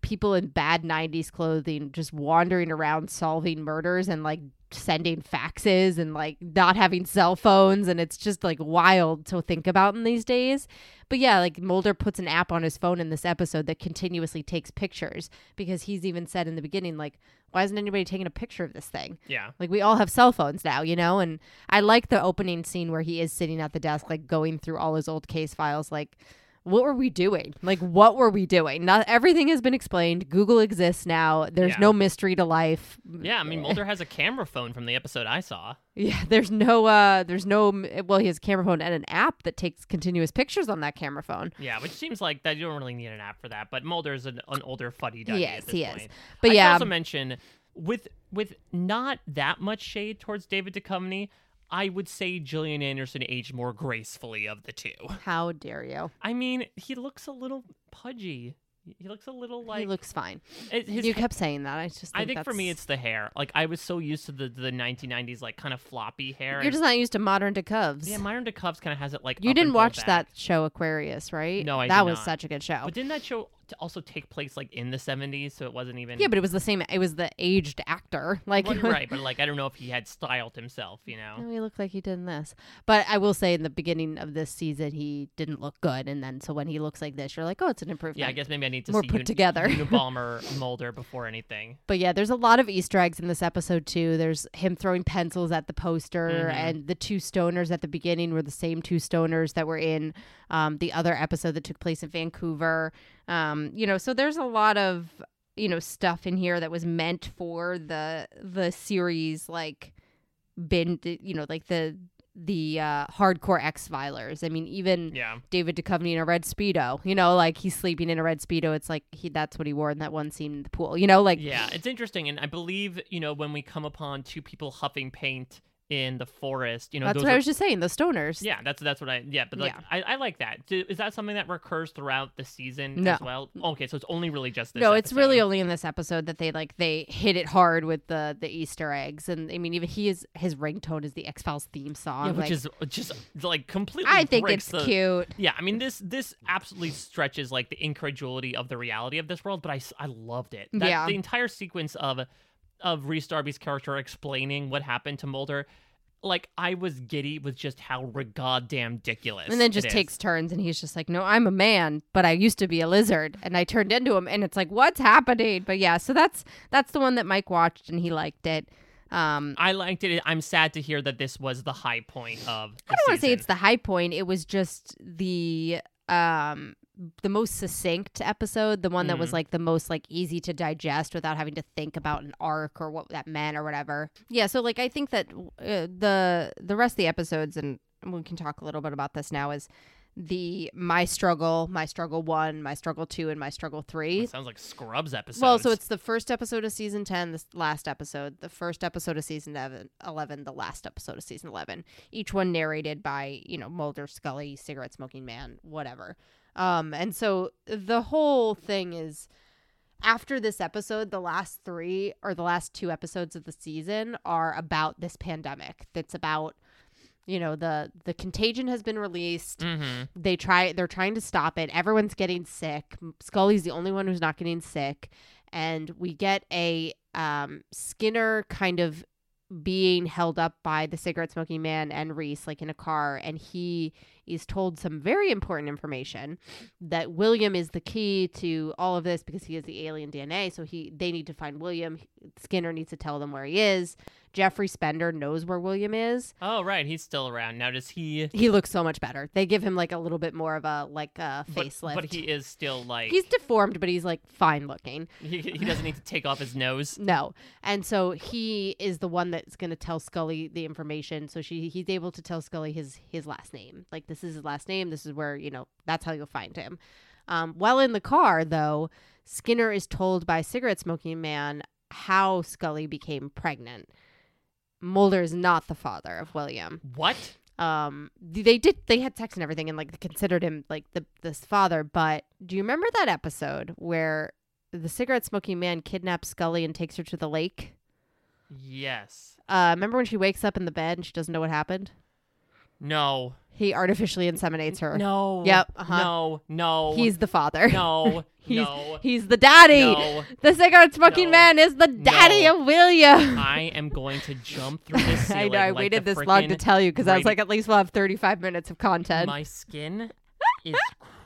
people in bad 90s clothing just wandering around solving murders and like sending faxes and like not having cell phones and it's just like wild to think about in these days. But yeah like mulder puts an app on his phone in this episode that continuously takes pictures because he's even said in the beginning like why isn't anybody taking a picture of this thing? Yeah. Like we all have cell phones now, you know, and I like the opening scene where he is sitting at the desk, like going through all his old case files. Like, what were we doing? Like, what were we doing? Not everything has been explained. Google exists now. There's Yeah. no mystery to life. yeah i mean mulder has a camera phone from the episode i saw Yeah, there's no, uh, there's no. Well, he has a camera phone and an app that takes continuous pictures on that camera phone. yeah which seems like that you don't really need an app for that but mulder's an, an older fuddy-duddy Yes, at this he is. But I yeah. also mention with with not that much shade towards david Duchovny, I would say Gillian Anderson aged more gracefully of the two. How dare you? I mean, he looks a little pudgy. He looks a little like he looks fine. it- you ha- kept saying that. I just. I Think think for me it's the hair. Like I was so used to the the 1990s like kind of floppy hair. You're and- just not used to modern Decovs. yeah, Myron DeCuffs kind of has it like You didn't watch back. that show Aquarius, right? No, I That was not. such a good show. But didn't that show also take place like in the 70s? So it wasn't even. yeah, but it was the same. It was the aged actor. Like, Well, you're right, but like I don't know if he had styled himself. You know. No, he looked like he did in this. But I will say, in the beginning of this season, he didn't look good, and then so when he looks like this, you're like, oh, it's an improvement. Yeah, I guess maybe I need to More see put together. Unabomber Mulder before anything. But yeah, there's a lot of Easter eggs in this episode too. There's him throwing pencils at the poster, Mhm. and the two stoners at the beginning were the same two stoners that were in um, the other episode that took place in Vancouver. Um, you know, so there's a lot of you know stuff in here that was meant for the the series, like been you know like the the uh, hardcore X filers. I mean, even Yeah. David Duchovny in a red speedo. You know, like he's sleeping in a red speedo. It's like he that's what he wore in that one scene in the pool. You know, like Yeah, it's interesting, and I believe you know when we come upon two people huffing paint in the forest. You know, That's those what are- I was just saying. The stoners. Yeah, that's that's what I yeah, but like Yeah. I, I like that. Do, is that something that recurs throughout the season No. as well? Okay, so it's only really just this. no, it's really only in this episode that they like they hit it hard with the the Easter eggs, and I mean even he is his ringtone is the X Files theme song, yeah, which like, is just like completely. I think it's the, cute. Yeah, I mean this this absolutely stretches like the incredulity of the reality of this world, but I I loved it. That, Yeah. the entire sequence of of Rhys Darby's character explaining what happened to Mulder, like I was giddy with just how goddamn ridiculous. And then just is. takes turns, and he's just like, "No, I'm a man, but I used to be a lizard, and I turned into him." And it's like, "What's happening?" But yeah, so that's that's the one that Mike watched, and he liked it. Um, I liked it. I'm sad to hear that this was the high point of. The I don't want to say it's the high point. It was just the um the most succinct episode, the one that was Mhm. like the most like easy to digest without having to think about an arc or what that meant or whatever. Yeah, so like I think that uh, the the rest of the episodes and we can talk a little bit about this now is the my struggle, my struggle 1, my struggle 2 and my struggle 3. It sounds like Scrubs episode. Well, so it's the first episode of season 10, the last episode, the first episode of season 11, 11, the last episode of season 11. Each one narrated by, you know, Mulder, Scully, cigarette smoking man, whatever. Um, and so the whole thing is after this episode, the last three or the last two episodes of the season are about this pandemic. That's about, you know, the the contagion has been released. Hmm they try they're trying to stop it. Everyone's getting sick. Scully's the only one who's not getting sick. And we get a um skinner kind of being held up by the cigarette smoking man and Reyes like in a car. And he is told some very important information that william is the key to all of this because he has the alien dna so he they need to find william skinner needs to tell them where he is jeffrey spender knows where william is Oh right, he's still around now. Does he? he looks so much better. They give him like a little bit more of a like a but- facelift. But, he is still like he's deformed, but he's like fine looking. he, he doesn't need to take off his nose. No, and so he is the one that's going to tell Scully the information. So she he's able to tell Scully his his last name. Like this is his last name. This is where you know that's how you'll find him. Um, while in the car, though, Skinner is told by cigarette smoking man how Scully became pregnant. Mulder is not the father of William. What? um they did they had sex and everything and like considered him like the this father but do you remember that episode where the cigarette smoking man kidnaps scully and takes her to the lake Yes. uh remember when she wakes up in the bed and she doesn't know what happened No. He artificially inseminates her No. Yep, uh-huh. No. No. he's the father no. he's, no. he's the daddy No. the cigarette smoking No. man is the daddy No. of william I am going to jump through this ceiling. I know. I like waited this long to tell you because I was like, at least we'll have 35 minutes of content. My skin is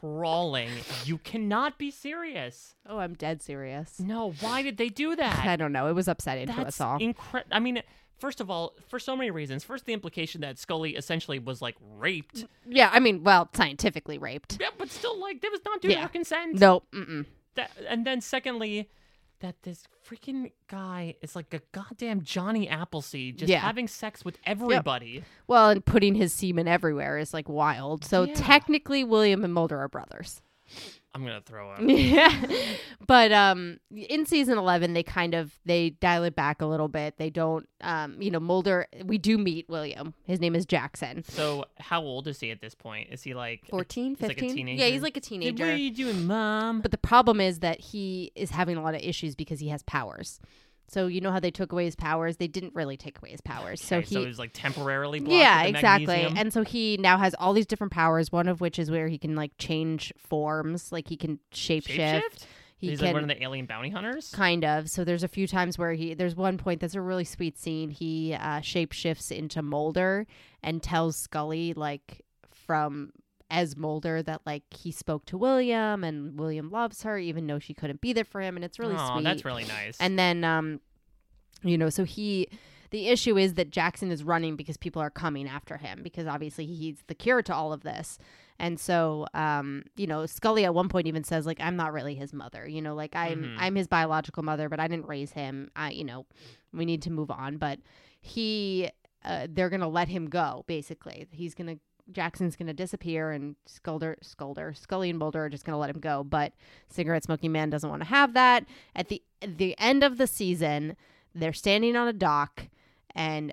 crawling. You cannot be serious. oh, I'm dead serious. No. Why did they do that? I don't know. It was upsetting to us all. incredible. I mean, first of all, for so many reasons. First, the implication that Scully essentially was like raped. Yeah, I mean, well, scientifically raped. Yeah, but still, like, that was not due to her consent. Nope. Mm-mm. That, and then, secondly, that this freaking guy is like a goddamn Johnny Appleseed, just Yeah. having sex with everybody. Well, and putting his semen everywhere is like wild. So Yeah. technically, William and Mulder are brothers. I'm gonna throw up. yeah, but um, in season eleven, they kind of they dial it back a little bit. They don't, um, you know, Mulder. We do meet William. His name is Jackson. So, how old is he at this point? Is he like 14, he's like a teenager? Yeah, he's like a Hey, teenager. What are you doing, mom? But the problem is that he is having a lot of issues because he has powers. So you know how they took away his powers? They didn't really take away his powers. so he so was like temporarily blocked yeah exactly magnesium? and so he now has all these different powers one of which is where he can like change forms like he can shapeshift Shapeshift? he He's can like one of the alien bounty hunters. kind of so there's a few times where he there's one point that's a really sweet scene he uh shapeshifts into Mulder and tells Scully like from as Mulder that like he spoke to William and William loves her even though she couldn't be there for him and it's really oh, sweet that's really nice. and then, um, you know, so he, the issue is that Jackson is running because people are coming after him because obviously he's the cure to all of this. And so, um, you know, Scully at one point even says like, "I'm not really his mother." You know, like I'm Mhm. I'm his biological mother, but I didn't raise him. I, you know, we need to move on. But he, uh, they're gonna let him go. Basically, he's gonna Jackson's gonna disappear, and Sculder, Sculder, Scully and Mulder are just gonna let him go. But cigarette smoking man doesn't want to have that. At the at the end of the season, they're standing on a dock, and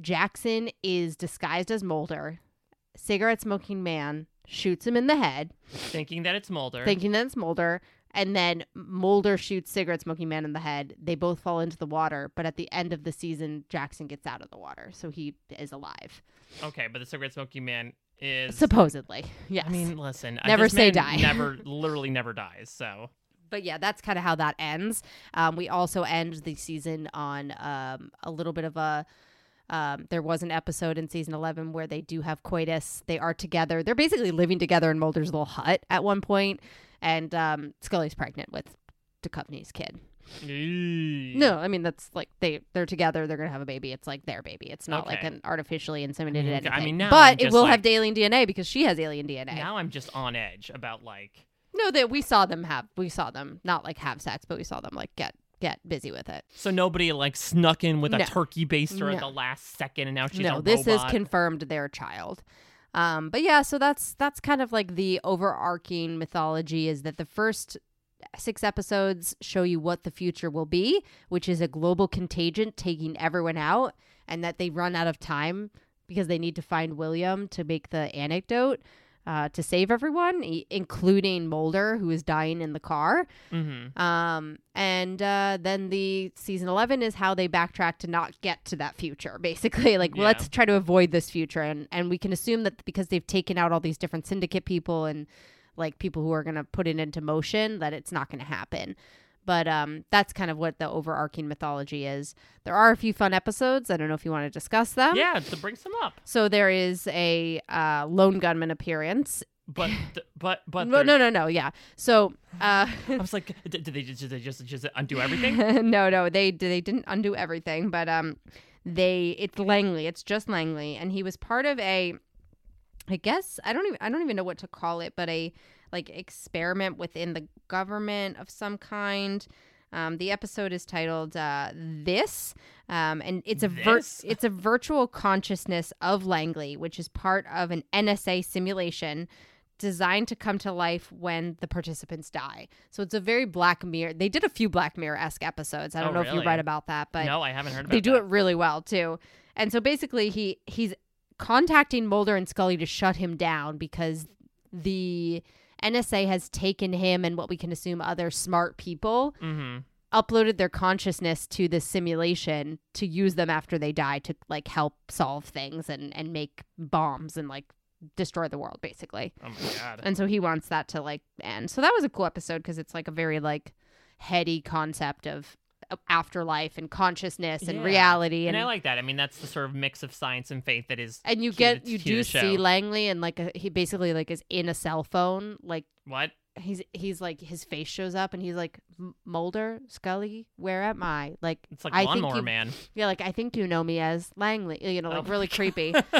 Jackson is disguised as Mulder. Cigarette smoking man shoots him in the head, Thinking that it's Mulder. thinking that it's Mulder. And then Mulder shoots cigarette smoking man in the head. They both fall into the water, but at the end of the season, Jackson gets out of the water, so he is alive. okay, but the cigarette smoking man is. Supposedly, yes. I mean, listen. uh, Never this say man die. Never, literally never dies. So. but yeah, that's kind of how that ends. Um, we also end the season on um, a little bit of a. Um, there was an episode in season 11 where they do have coitus. They are together. They're basically living together in Mulder's little hut at one point, and um, Scully's pregnant with Duchovny's kid. No, I mean that's like they they're together. They're gonna have a baby. It's like their baby. It's not like an artificially inseminated Okay, anything. I mean, now I'm but it will like- have alien DNA because she has alien DNA. Now I'm just on edge about like. No, that we saw them have. We saw them not like have sex, but we saw them like get get busy with it. So nobody like snuck in with a turkey baster at the last second, and now she's no, this robot. is confirmed their child. Um, but yeah, so that's that's kind of like the overarching mythology is that the first six episodes show you what the future will be, which is a global contagion taking everyone out, and that they run out of time because they need to find William to make the anecdote. Uh, to save everyone, including Mulder, who is dying in the car. Mhm. Um, and uh, then the season 11 is how they backtrack to not get to that future, basically. Like, Yeah. let's try to avoid this future. And, and we can assume that because they've taken out all these different syndicate people and like people who are going to put it into motion, that it's not going to happen. But um, that's kind of what the overarching mythology is. There are a few fun episodes. I don't know if you want to discuss them. Yeah, to bring some up, So there is a uh, lone gunman appearance. but th- but but no, no, no, no. Yeah. So uh, I was like, did, did they just did they just just undo everything? no, no, they they didn't undo everything, but um, they it's Langley. It's just Langley, and he was part of a, I guess I don't even I don't even know what to call it, but a like experiment within the government of some kind. Um, the episode is titled uh, "This," um, and it's a vir- it's a virtual consciousness of Langley, which is part of an NSA simulation designed to come to life when the participants die. So it's a very Black Mirror. They did a few Black Mirror esque episodes. I don't Oh, know if you really? read about that, but no, I haven't heard about they do that. it really well too. And so basically, he he's contacting Mulder and Scully to shut him down because the NSA has taken him and what we can assume other smart people Mm-hmm. uploaded their consciousness to this simulation to use them after they die to like help solve things and and make bombs and like destroy the world basically. Oh my god. And so he wants that to like end. So that was a cool episode because it's like a very like heady concept of of afterlife and consciousness and Yeah. reality And and I like that. I mean, that's the sort of mix of science and faith that is. and you get you do see. Langley and like a, he basically like is in a cell phone like What? he's he's like his face shows up and he's like "M- Mulder Scully where am I like It's like I think Lawnmower you- Man. yeah like I think you know me as Langley you know Oh like my really creepy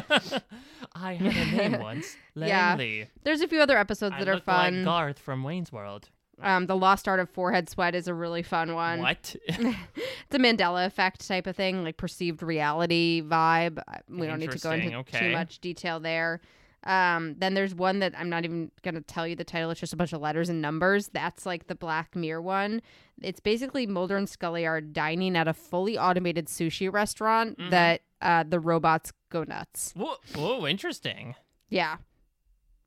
I had a name once. Yeah. Langley. there's a few other episodes I that are look fun like Garth from Wayne's World. Um the Lost Art of Forehead Sweat is a really fun one What? it's a Mandela effect type of thing, like perceived reality vibe. We don't need to go into Interesting, too much detail there. Um, then there's one that I'm not even gonna tell you the title. It's just a bunch of letters and numbers. That's like the Black Mirror one. It's basically Mulder and Scully are dining at a fully automated sushi restaurant Mhm. that uh, the robots go nuts. whoa, whoa, interesting. Yeah.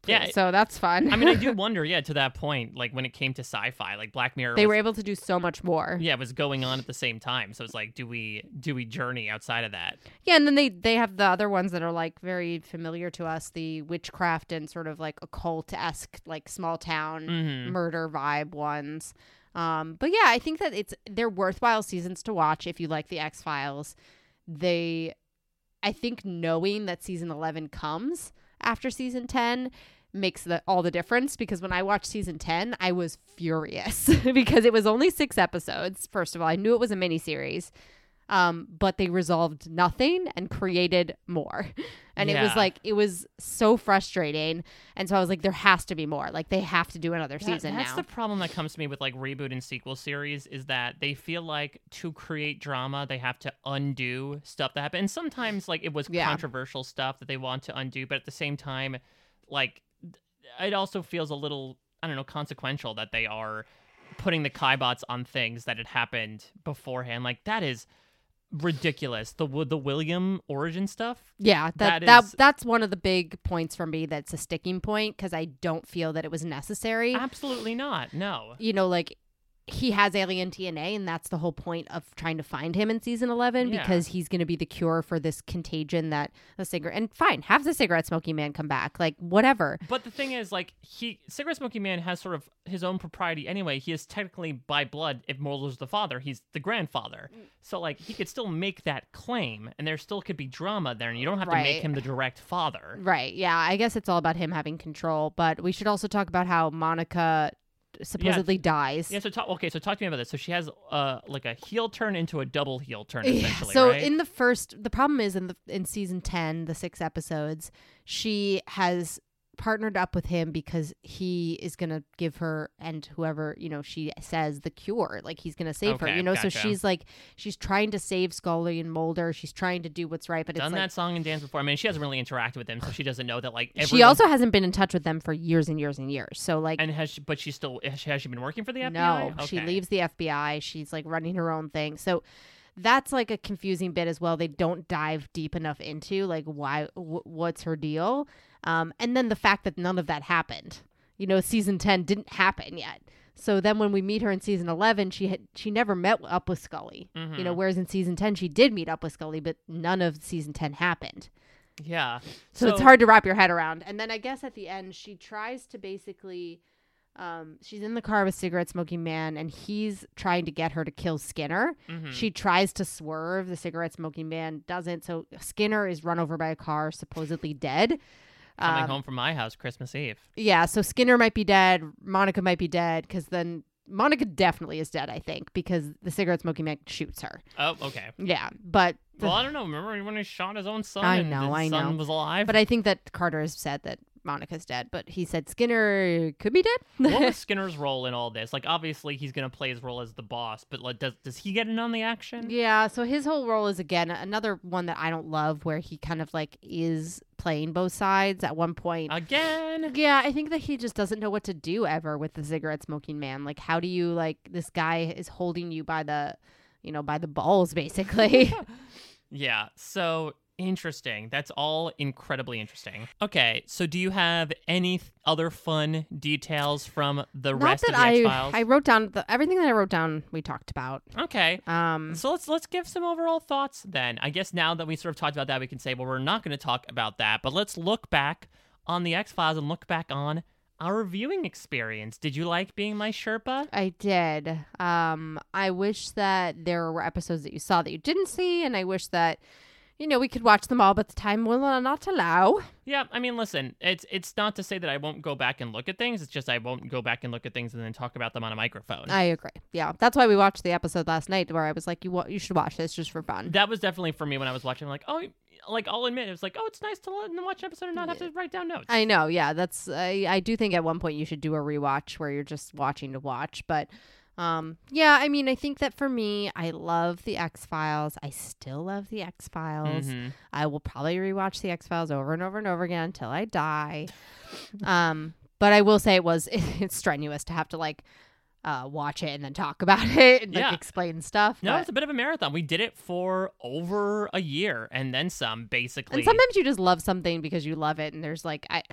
Yeah, So that's fun. I mean, I do wonder, yeah, to that point, like when it came to sci-fi, like Black Mirror, they was, were able to do so much more. yeah, it was going on at the same time. So it's like, do we do we journey outside of that? Yeah, and then they they have the other ones that are like very familiar to us, the witchcraft and sort of like occult esque, like small town Mhm. murder vibe ones. Um, but yeah, I think that it's they're worthwhile seasons to watch if you like the X Files. They, I think, knowing that season eleven comes after season ten makes the all the difference because when I watched season 10 I was furious because it was only 6 episodes. First of all I knew it was a mini series um, but they resolved nothing and created more. And it was like it was so frustrating. And so I was like, there has to be more. Like they have to do another That- season that's now. the problem that comes to me with like reboot and sequel series is that they feel like to create drama they have to undo stuff that happened. And sometimes like it was Yeah. controversial stuff that they want to undo, but at the same time, like it also feels a little I don't know consequential that they are putting the Kaibots on things that had happened beforehand. Like that is ridiculous. The the William origin stuff. Yeah, that, That that, is- that's one of the big points for me that's a sticking point because I don't feel that it was necessary. Absolutely not. No. you know, like he has alien DNA, and that's the whole point of trying to find him in season 11 Yeah. because he's going to be the cure for this contagion that the cigarette. And fine, have the cigarette smoking man come back. Like, whatever. But the thing is, like, he cigarette smoking man has sort of his own propriety anyway. He is technically by blood, if Mulder's the father, he's the grandfather. Mm. So like, he could still make that claim, and there still could be drama there, and you don't have to make him the direct father. Right. Yeah. I guess it's all about him having control. But we should also talk about how Monica supposedly dies. Yeah. So talk. Okay. So talk to me about this. So she has uh like a heel turn into a double heel turn Yeah, essentially. So right? in the first, the problem is in the in season ten, the six episodes, she has partnered up with him because he is gonna give her and whoever you know she says the cure, like he's gonna save her. You know, so she's like she's trying to save Scully and Mulder. She's trying to do what's right, but done it's that like song and dance before. I mean, she hasn't really interacted with him, so she doesn't know that like she also hasn't been in touch with them for years and years and years. So like. and has she, but she still has she, has she been working for the FBI? No, she leaves the FBI. She's like running her own thing. So that's like a confusing bit as well. They don't dive deep enough into like why w- what's her deal. Um and then the fact that none of that happened. You know, season 10 didn't happen yet. So then when we meet her in season 11, she had she never met up with Scully. You know, Mhm. whereas in season 10 she did meet up with Scully, but none of season 10 happened. Yeah. So, it's hard to wrap your head around. And then I guess at the end, she tries to basically. Um, she's in the car with cigarette smoking man, and he's trying to get her to kill Skinner. Mhm. She tries to swerve. The cigarette smoking man doesn't. So Skinner is run over by a car, supposedly dead. coming Um, home from my house Christmas Eve. Yeah, so Skinner might be dead. Monica might be dead because then Monica definitely is dead. I think because the cigarette smoking man shoots her. Oh, okay. Yeah, but the- Well, I don't know. Remember when he shot his own son? I and know, his I son know. was alive. but I think that Carter has said that Monica's dead, but he said Skinner could be dead. what was Skinner's role in all this? Like, obviously, he's gonna play his role as the boss, but like, does does he get in on the action? Yeah, so his whole role is again another one that I don't love where he kind of like is playing both sides at one point. Again? yeah, I think that he just doesn't know what to do ever with the cigarette smoking man. Like how do you like this guy is holding you by the you know, by the balls basically. Yeah. So interesting. That's all incredibly interesting. Okay. So, do you have any th- other fun details from the Not rest that of the X I Files? I wrote down the, everything that I wrote down we talked about. Okay. Um So let's let's give some overall thoughts then. I guess now that we sort of talked about that, we can say, well, we're not going to talk about that, but let's look back on the X Files and look back on our viewing experience. Did you like being my Sherpa? I did. Um, I wish that there were episodes that you saw that you didn't see, and I wish that, you know, we could watch them all, but the time will not allow. Yeah, I mean, listen, it's it's not to say that I won't go back and look at things. It's just I won't go back and look at things and then talk about them on a microphone. I agree. Yeah, that's why we watched the episode last night, where I was like, "You wa- you should watch this just for fun." that was definitely for me when I was watching. Like, oh, like I'll admit, it was like, oh, it's nice to watch an episode and not have to write down notes. I know. Yeah, that's. I I do think at one point you should do a rewatch where you're just watching to watch, but. Um, yeah, I mean, I think that for me, I love the X Files. I still love the X Files. Mhm. I will probably rewatch the X Files over and over and over again until I die. um, but I will say it was it's strenuous to have to like uh, watch it and then talk about it and like Yeah. explain stuff. No, but- it's a bit of a marathon. We did it for over a year and then some, basically. and sometimes you just love something because you love it, and there's like I,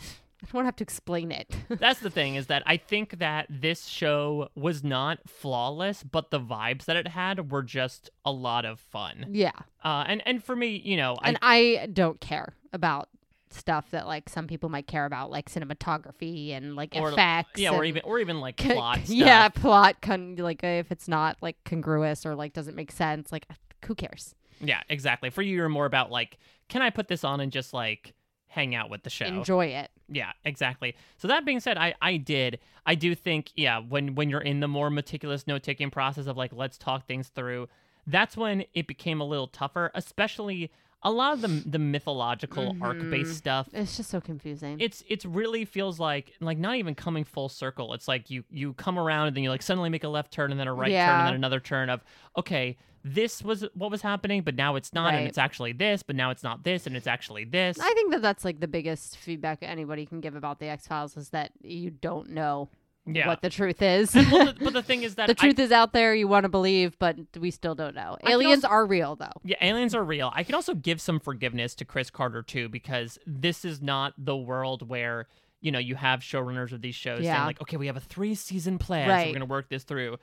I don't have to explain it. That's the thing is that I think that this show was not flawless, but the vibes that it had were just a lot of fun. yeah, Uh, and and for me, you know, I, and I don't care about stuff that like some people might care about, like cinematography and like Or, effects. yeah, or even or even like plot stuff. yeah, plot con- like if it's not like congruous or like doesn't make sense, like who cares? yeah, exactly. For you, you're more about like, can I put this on and just like hang out with the show? Enjoy it. Yeah, exactly. So that being said, I I did. I do think yeah, when when you're in the more meticulous note taking process of like let's talk things through, that's when it became a little tougher, especially a lot of the the mythological arc based mm-hmm. stuff. It's just so confusing. It's it's really feels like like not even coming full circle. It's like you you come around and then you like suddenly make a left turn and then a right turn and then another turn of okay, this was what was happening, but now it's not, and it's actually this, but now it's not this, and it's actually this. I think that that's like the biggest feedback anybody can give about the X Files is that you don't know Yeah. what the truth is. well, the, but the thing is that the I- truth is out there. You want to believe, but we still don't know. can Aliens also- are real, though. Yeah, aliens are real. I can also give some forgiveness to Chris Carter too, because this is not the world where you know you have showrunners of these shows saying like, okay, we have a three season plan, so we're going to work this through.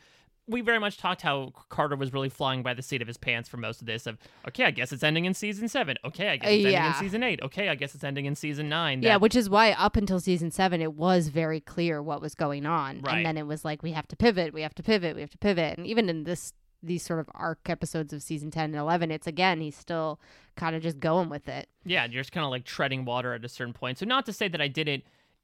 We very much talked how Carter was really flying by the seat of his pants for most of this. Of okay, I guess it's ending in season seven. Okay, I guess it's ending in season eight. Okay, I guess it's ending in season nine. Yeah, which is why up until season seven, it was very clear what was going on, Right. and then it was like we have to pivot, we have to pivot, we have to pivot, and even in this these sort of arc episodes of season ten and eleven, it's again he's still kind of just going with it. yeah, you're just kind of like treading water at a certain point. So not to say that I didn't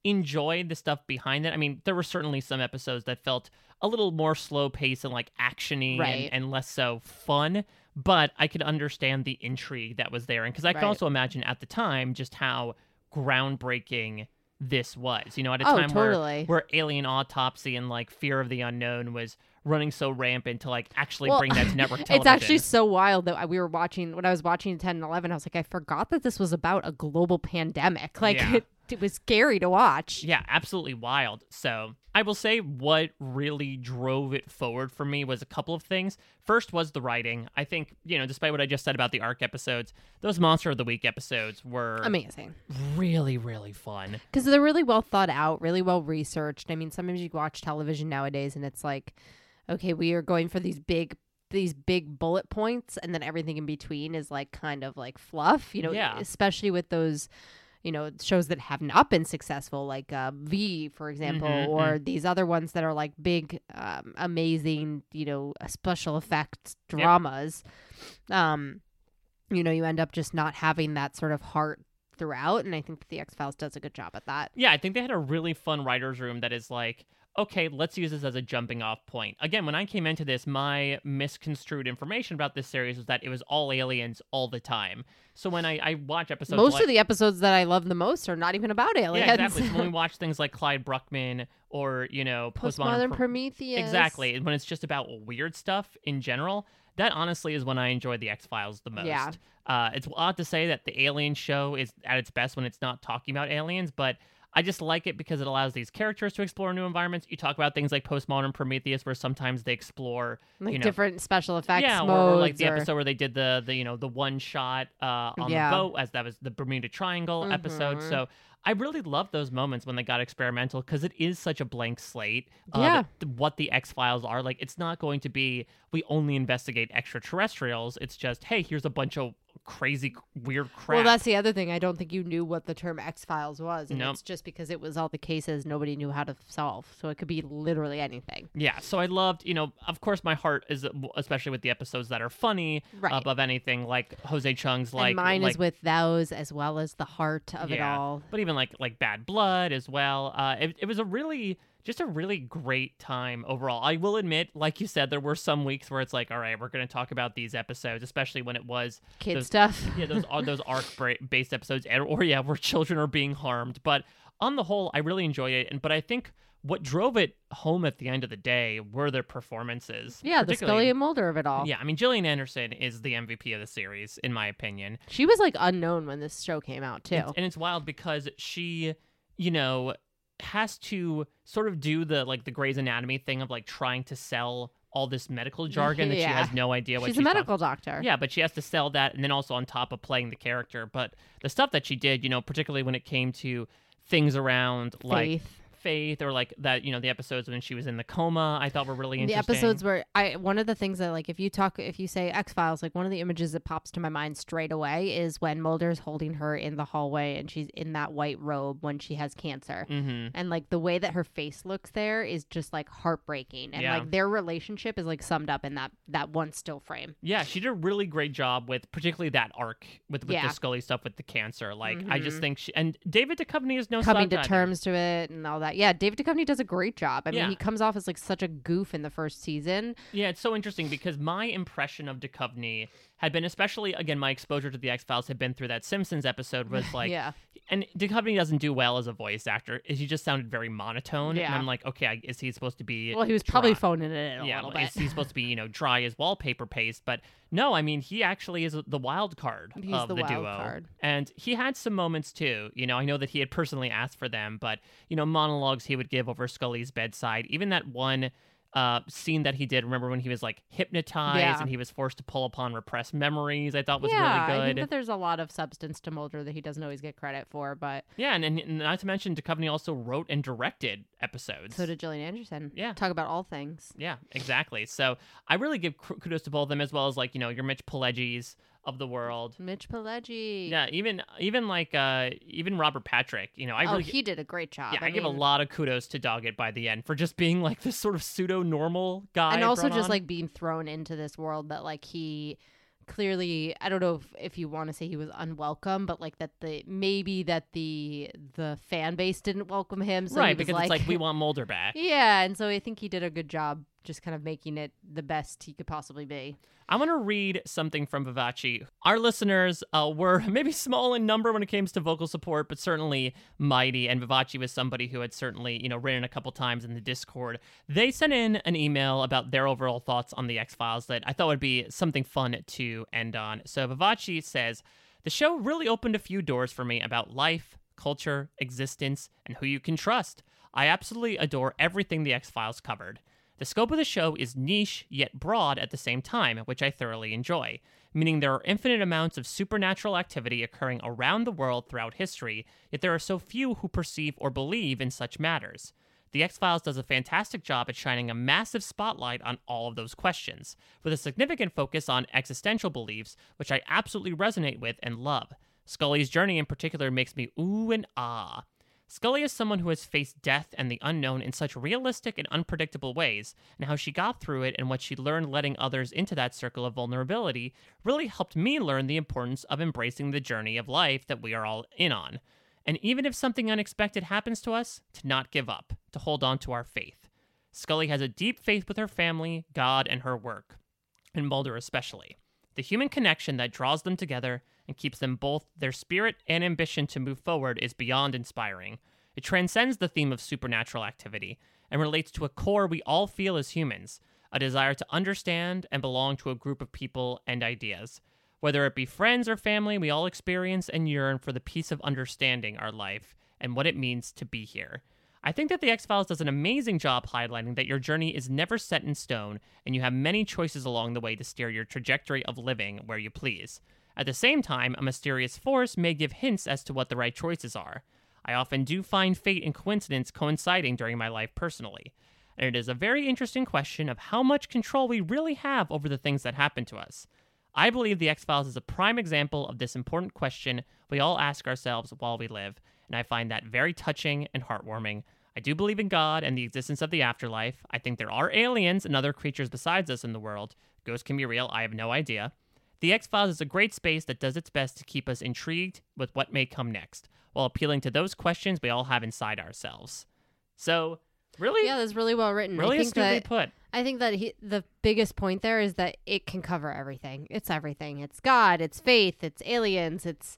enjoy the stuff behind it. I mean, there were certainly some episodes that felt a little more slow paced and like actiony Right. and, and less so fun. But I could understand the intrigue that was there, and because I can Right. also imagine at the time just how groundbreaking this was. You know, at a Oh, time totally. where where alien autopsy and like fear of the unknown was running so rampant to like actually Well, bring that to network television. It's actually so wild that we were watching when I was watching 10 and 11. I was like, I forgot that this was about a global pandemic. Like, Yeah. It, was scary to watch. Yeah, absolutely wild. So I will say what really drove it forward for me was a couple of things. First was the writing. I think, you know, despite what I just said about the arc episodes, those Monster of the Week episodes were Amazing. really, really fun. Because they're really well thought out, really well researched. I mean, sometimes you watch television nowadays and it's like, okay, we are going for these big these big bullet points and then everything in between is like kind of like fluff, you know, Yeah. especially with those you know shows that have not been successful like uh, v for example Mhm, or these other ones that are like big um, amazing you know uh, special effects Yep. dramas um you know you end up just not having that sort of heart throughout and i think the x-files does a good job at that Yeah, I think they had a really fun writer's room that is like, okay, let's use this as a jumping off point. Again, when I came into this, my misconstrued information about this series was that it was all aliens all the time. So when I, I watch episodes most like, of the episodes that i love the most are not even about aliens Yeah, exactly. So when we watch things like Clyde Bruckman or, you know, postmodern Pro- prometheus Exactly. When it's just about weird stuff in general, that honestly is when I enjoy the X Files the most. Yeah. Uh, it's odd to say that the Alien show is at its best when it's not talking about aliens, but I just like it because it allows these characters to explore new environments. You talk about things like postmodern Prometheus, where sometimes they explore, like you know, different special effects yeah, or, modes or like the or- episode where they did the the you know the one shot uh, on Yeah. the boat as that was the Bermuda Triangle episode. Mhm. So I really love those moments when they got experimental because it is such a blank slate. Of Yeah. th- what the X Files are like. It's not going to be we only investigate extraterrestrials. It's just hey, here's a bunch of crazy weird crap. Well, that's the other thing. I don't think you knew what the term X Files was, and Nope. it's just because it was all the cases nobody knew how to solve. So it could be literally anything. Yeah, so I loved, you know, of course, my heart is, uh, especially with the episodes that are funny Right. above anything, like Jose Chung's, like and mine like, is with those as well as the heart of it all. but even like like Bad Blood as well. Uh, it, it was a really just a really great time overall. I will admit, like you said, there were some weeks where it's like, all right, we're going to talk about these episodes, especially when it was Kid those- stuff. yeah those are those arc based episodes, and, or yeah, where children are being harmed. But on the whole, I really enjoyed it, and but I think. What drove it home at the end of the day were their performances. yeah, the Scully and Mulder of it all. Yeah, I mean, Gillian Anderson is the MVP of the series, in my opinion. She was like unknown when this show came out too. It's- and it's wild because she, you know, has to sort of do the like the Grey's Anatomy thing of like trying to sell all this medical jargon that she has no idea what she's she's a talking- medical doctor. Yeah, but she has to sell that, and then also on top of playing the character. But the stuff that she did, you know, particularly when it came to things around like Faith. or like that, you know, the episodes when she was in the coma, I thought were really interesting the episodes where I one of the things that like if you talk if you say X Files like one of the images that pops to my mind straight away is when Mulder's holding her in the hallway and she's in that white robe when she has cancer. Mm-hmm. And like the way that her face looks there is just like heartbreaking. And Yeah. like their relationship is like summed up in that that one still frame. Yeah, she did a really great job with particularly that arc with, with Yeah. the Scully stuff with the cancer. Like I just Mhm. think she and David Duchovny is no Coming to either. terms to it and all that. Yeah, David Duchovny does a great job. I Yeah. mean, he comes off as like such a goof in the first season. Yeah, it's so interesting because my impression of Duchovny had been, especially again, my exposure to the X Files had been through that Simpsons episode. Was like, yeah. and Duchovny doesn't do well as a voice actor. He just sounded very monotone. And Yeah. I'm like, okay, is he supposed to be? Well, he was probably phoning it in a yeah, is he supposed to be you know dry as wallpaper paste? But no, I mean he actually is the wild card He's of the the, wild duo, card. and he had some moments too. You know, I know that he had personally asked for them, but you know, monologues he would give over Scully's bedside. Even that one uh, scene that he did. Remember when he was like hypnotized Yeah. and he was forced to pull upon repressed memories? I thought was yeah, I really think good. that there's a lot of substance to Mulder that he doesn't always get credit for, but yeah, and, and not to mention, Duchovny also wrote and directed episodes. so did Gillian Anderson. Yeah. Talk about all things. Yeah, exactly. So I really give kudos to both of them as well as like you know your Mitch Pileggi's of the world. Mitch Pileggi. Yeah, even even like uh even Robert Patrick. You know, I oh, really he did a great job. yeah I, give a lot of kudos to Doggett by the end for just being like this sort of pseudo normal guy, and also just on. like being thrown into this world that like he clearly i don't know if, if you want to say he was unwelcome but like that the maybe that the the fan base didn't welcome him so right because it's like we want Mulder back. yeah and so i think he did a good job just kind of making it the best he could possibly be I want to read something from Vivace. Our listeners uh, were maybe small in number when it came to vocal support, but certainly mighty. And Vivace was somebody who had certainly, you know, written a couple times in the Discord. They sent in an email about their overall thoughts on the X Files that I thought would be something fun to end on. So Vivace says the show really opened a few doors for me about life, culture, existence, and who you can trust. I absolutely adore everything the X Files covered. The scope of the show is niche yet broad at the same time, which I thoroughly enjoy, meaning there are infinite amounts of supernatural activity occurring around the world throughout history, yet there are so few who perceive or believe in such matters. The X Files does a fantastic job at shining a massive spotlight on all of those questions, with a significant focus on existential beliefs, which I absolutely resonate with and love. Scully's journey in particular makes me ooh and ah. Scully is someone who has faced death and the unknown in such realistic and unpredictable ways, and how she got through it and what she learned letting others into that circle of vulnerability really helped me learn the importance of embracing the journey of life that we are all in on. And even if something unexpected happens to us, to not give up, to hold on to our faith. Scully has a deep faith with her family, God, and her work, and Mulder especially. The human connection that draws them together and keeps them both their spirit and ambition to move forward is beyond inspiring. It transcends the theme of supernatural activity and relates to a core we all feel as humans a desire to understand and belong to a group of people and ideas. Whether it be friends or family, we all experience and yearn for the peace of understanding our life and what it means to be here. I think that The X Files does an amazing job highlighting that your journey is never set in stone and you have many choices along the way to steer your trajectory of living where you please. At the same time, a mysterious force may give hints as to what the right choices are. I often do find fate and coincidence coinciding during my life personally. And it is a very interesting question of how much control we really have over the things that happen to us. I believe The X Files is a prime example of this important question we all ask ourselves while we live, and I find that very touching and heartwarming. I do believe in God and the existence of the afterlife. I think there are aliens and other creatures besides us in the world. Ghosts can be real, I have no idea. The X Files is a great space that does its best to keep us intrigued with what may come next, while appealing to those questions we all have inside ourselves. So, really, yeah that's really well written really i think astutely that put. I think that he, the biggest point there is that it can cover everything. It's everything. It's God, it's faith, it's aliens, it's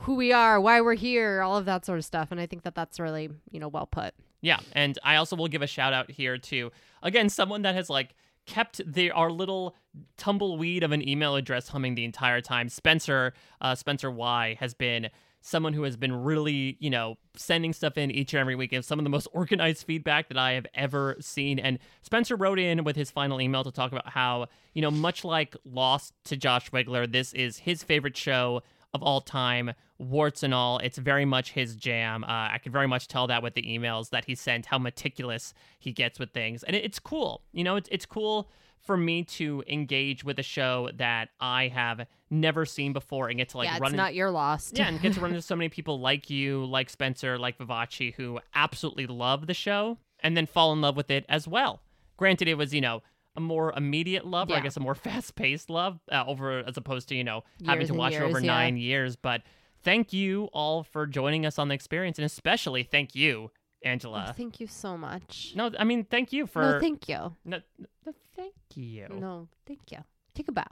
who we are, why we're here, all of that sort of stuff. And I think that that's really, you know, well put. Yeah, and I also will give a shout out here to again someone that has like kept the our little tumbleweed of an email address humming the entire time. Spencer, uh, Spencer Y has been someone who has been really, you know, sending stuff in each and every week. It's some of the most organized feedback that I have ever seen. And Spencer wrote in with his final email to talk about how, you know, much like Lost to Josh Wigler, this is his favorite show of all time, warts and all. It's very much his jam. Uh, I could very much tell that with the emails that he sent, how meticulous he gets with things, and it, it's cool. You know, it's it's cool for me to engage with a show that I have never seen before and get to like yeah, run. it's in- not your lost. yeah, and get to run into so many people like you, like Spencer, like Vivace, who absolutely love the show and then fall in love with it as well. Granted, it was you know a more immediate love, or I guess a more fast-paced love, uh, over as opposed to you know having to watch it over yeah. nine years. But thank you all for joining us on the experience, and especially thank you, Oh, Angela. thank you so much. no, I mean thank you for no, thank you. no, no, thank you. No, thank you. Take a bow.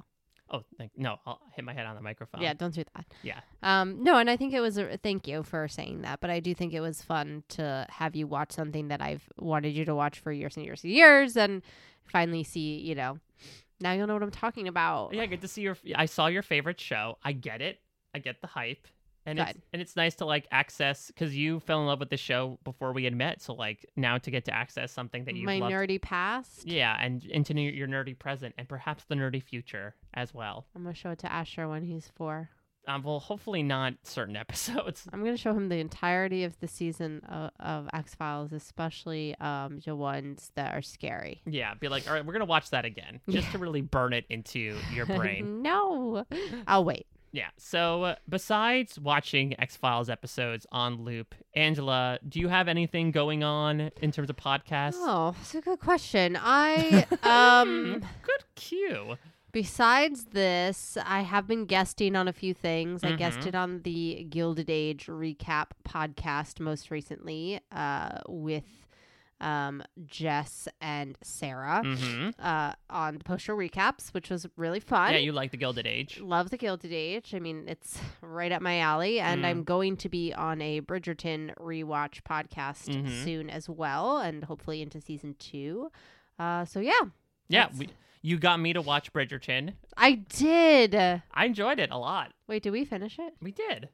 Oh, thank no, I'll hit my head on the microphone. Yeah, don't do that. yeah. Um, no, and I think it was a thank you for saying that, but I do think it was fun to have you watch something that I've wanted you to watch for years and years and years, and finally see, you know, now you'll know what I'm talking about. Yeah, get to see your. I saw your favorite show. I get it. I get the hype. And it's Good. and it's nice to like access because you fell in love with the show before we had met. So like now to get to access something that you My loved, nerdy past. yeah, and into your nerdy present and perhaps the nerdy future as well. I'm gonna show it to Asher when he's four. Um, well, hopefully not certain episodes. I'm gonna show him the entirety of the season of, of X Files, especially um, the ones that are scary. Yeah, be like, all right, we're gonna watch that again just to really burn it into your brain. no, I'll wait. Yeah. So uh, besides watching X Files episodes on loop, Angela, do you have anything going on in terms of podcasts? Oh, that's a good question. I um. Good cue. Besides this, I have been guesting on a few things. I Mhm. guested on the Gilded Age recap podcast most recently uh, with um, Jess and Sarah Mm-hmm. uh, on the post show recaps, which was really fun. Yeah, you like the Gilded Age. Love the Gilded Age. I mean, it's right up my alley. And Mm. I'm going to be on a Bridgerton rewatch podcast Mhm. soon as well, and hopefully into season two. Uh, so, yeah, Yeah, we, you got me to watch Bridgerton. I did. I enjoyed it a lot. Wait, did we finish it? We did.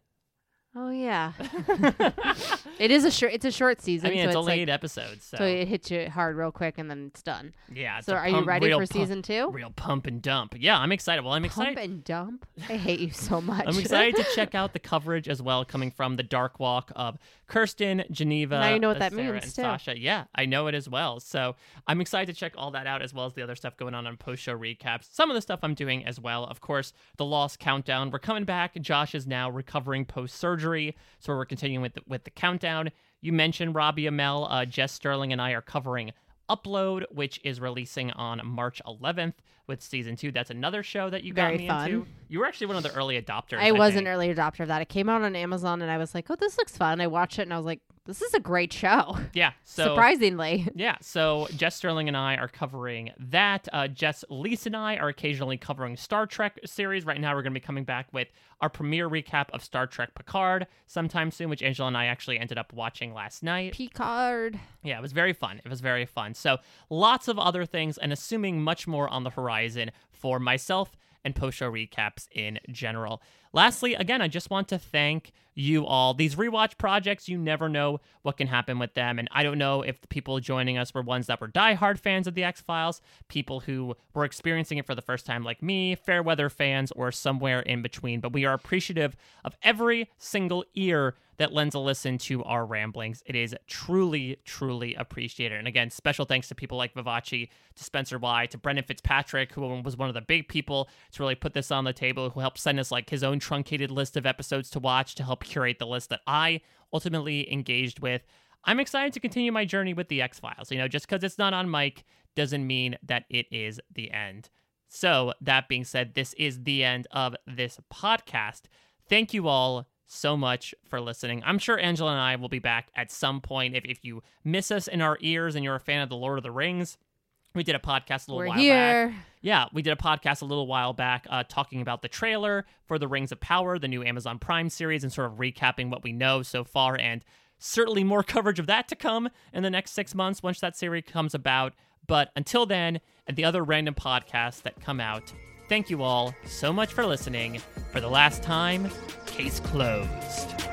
Oh yeah, it is a short. It's a short season. I mean, so it's, only like, eight episodes, so, so it hits you hard real quick, and then it's done. yeah. It's So are you ready for pump- season two? Real pump and dump. Yeah, I'm excited. Well, I'm excited. Pump and dump. I hate you so much. I'm excited to check out the coverage as well, coming from the Dark Walk of Kirsten, Geneva, Now you know what uh, that Sarah, means, and too. Sasha. Yeah, I know it as well. So I'm excited to check all that out, as well as the other stuff going on on post show recaps. Some of the stuff I'm doing as well. Of course, the Lost Countdown. We're coming back. Josh is now recovering post surgery, so we're continuing with the, with the countdown. You mentioned Robbie Amell, uh, Jess Sterling, and I are covering Upload, which is releasing on March 11th with season two. That's another show that you got Very me fun. into. You were actually one of the early adopters. I was think. an early adopter of that. It came out on Amazon, and I was like, "Oh, this looks fun." I watched it, and I was like, "This is a great show." Yeah. So Surprisingly, Yeah, so Jess Sterling and I are covering that. Uh, Jess, Lisa, and I are occasionally covering Star Trek series. Right now, we're going to be coming back with our premiere recap of Star Trek Picard sometime soon, which Angela and I actually ended up watching last night. Picard. Yeah, it was very fun. It was very fun. So, lots of other things, and assuming much more on the horizon for myself and post show recaps in general. Lastly, again, I just want to thank you all. These rewatch projects, you never know what can happen with them. And I don't know if the people joining us were ones that were diehard fans of The X Files, people who were experiencing it for the first time, like me, fair weather fans, or somewhere in between. But we are appreciative of every single ear that lends a listen to our ramblings. It is truly, truly appreciated. And again, special thanks to people like Vivaci, to Spencer Y, to Brendan Fitzpatrick, who was one of the big people to really put this on the table, who helped send us like his own truncated list of episodes to watch to help curate the list that I ultimately engaged with. I'm excited to continue my journey with the X Files. You know, just because it's not on mic doesn't mean that it is the end. So, that being said, this is the end of this podcast. Thank you all so much for listening. I'm sure Angela and I will be back at some point. If, if you miss us in our ears and you're a fan of The Lord of the Rings, we did a podcast a little We're while back. here. Yeah, we did a podcast a little while back uh, talking about the trailer for The Rings of Power, the new Amazon Prime series, and sort of recapping what we know so far. And certainly more coverage of that to come in the next six months once that series comes about. But until then, and the other random podcasts that come out, thank you all so much for listening. For the last time, case closed.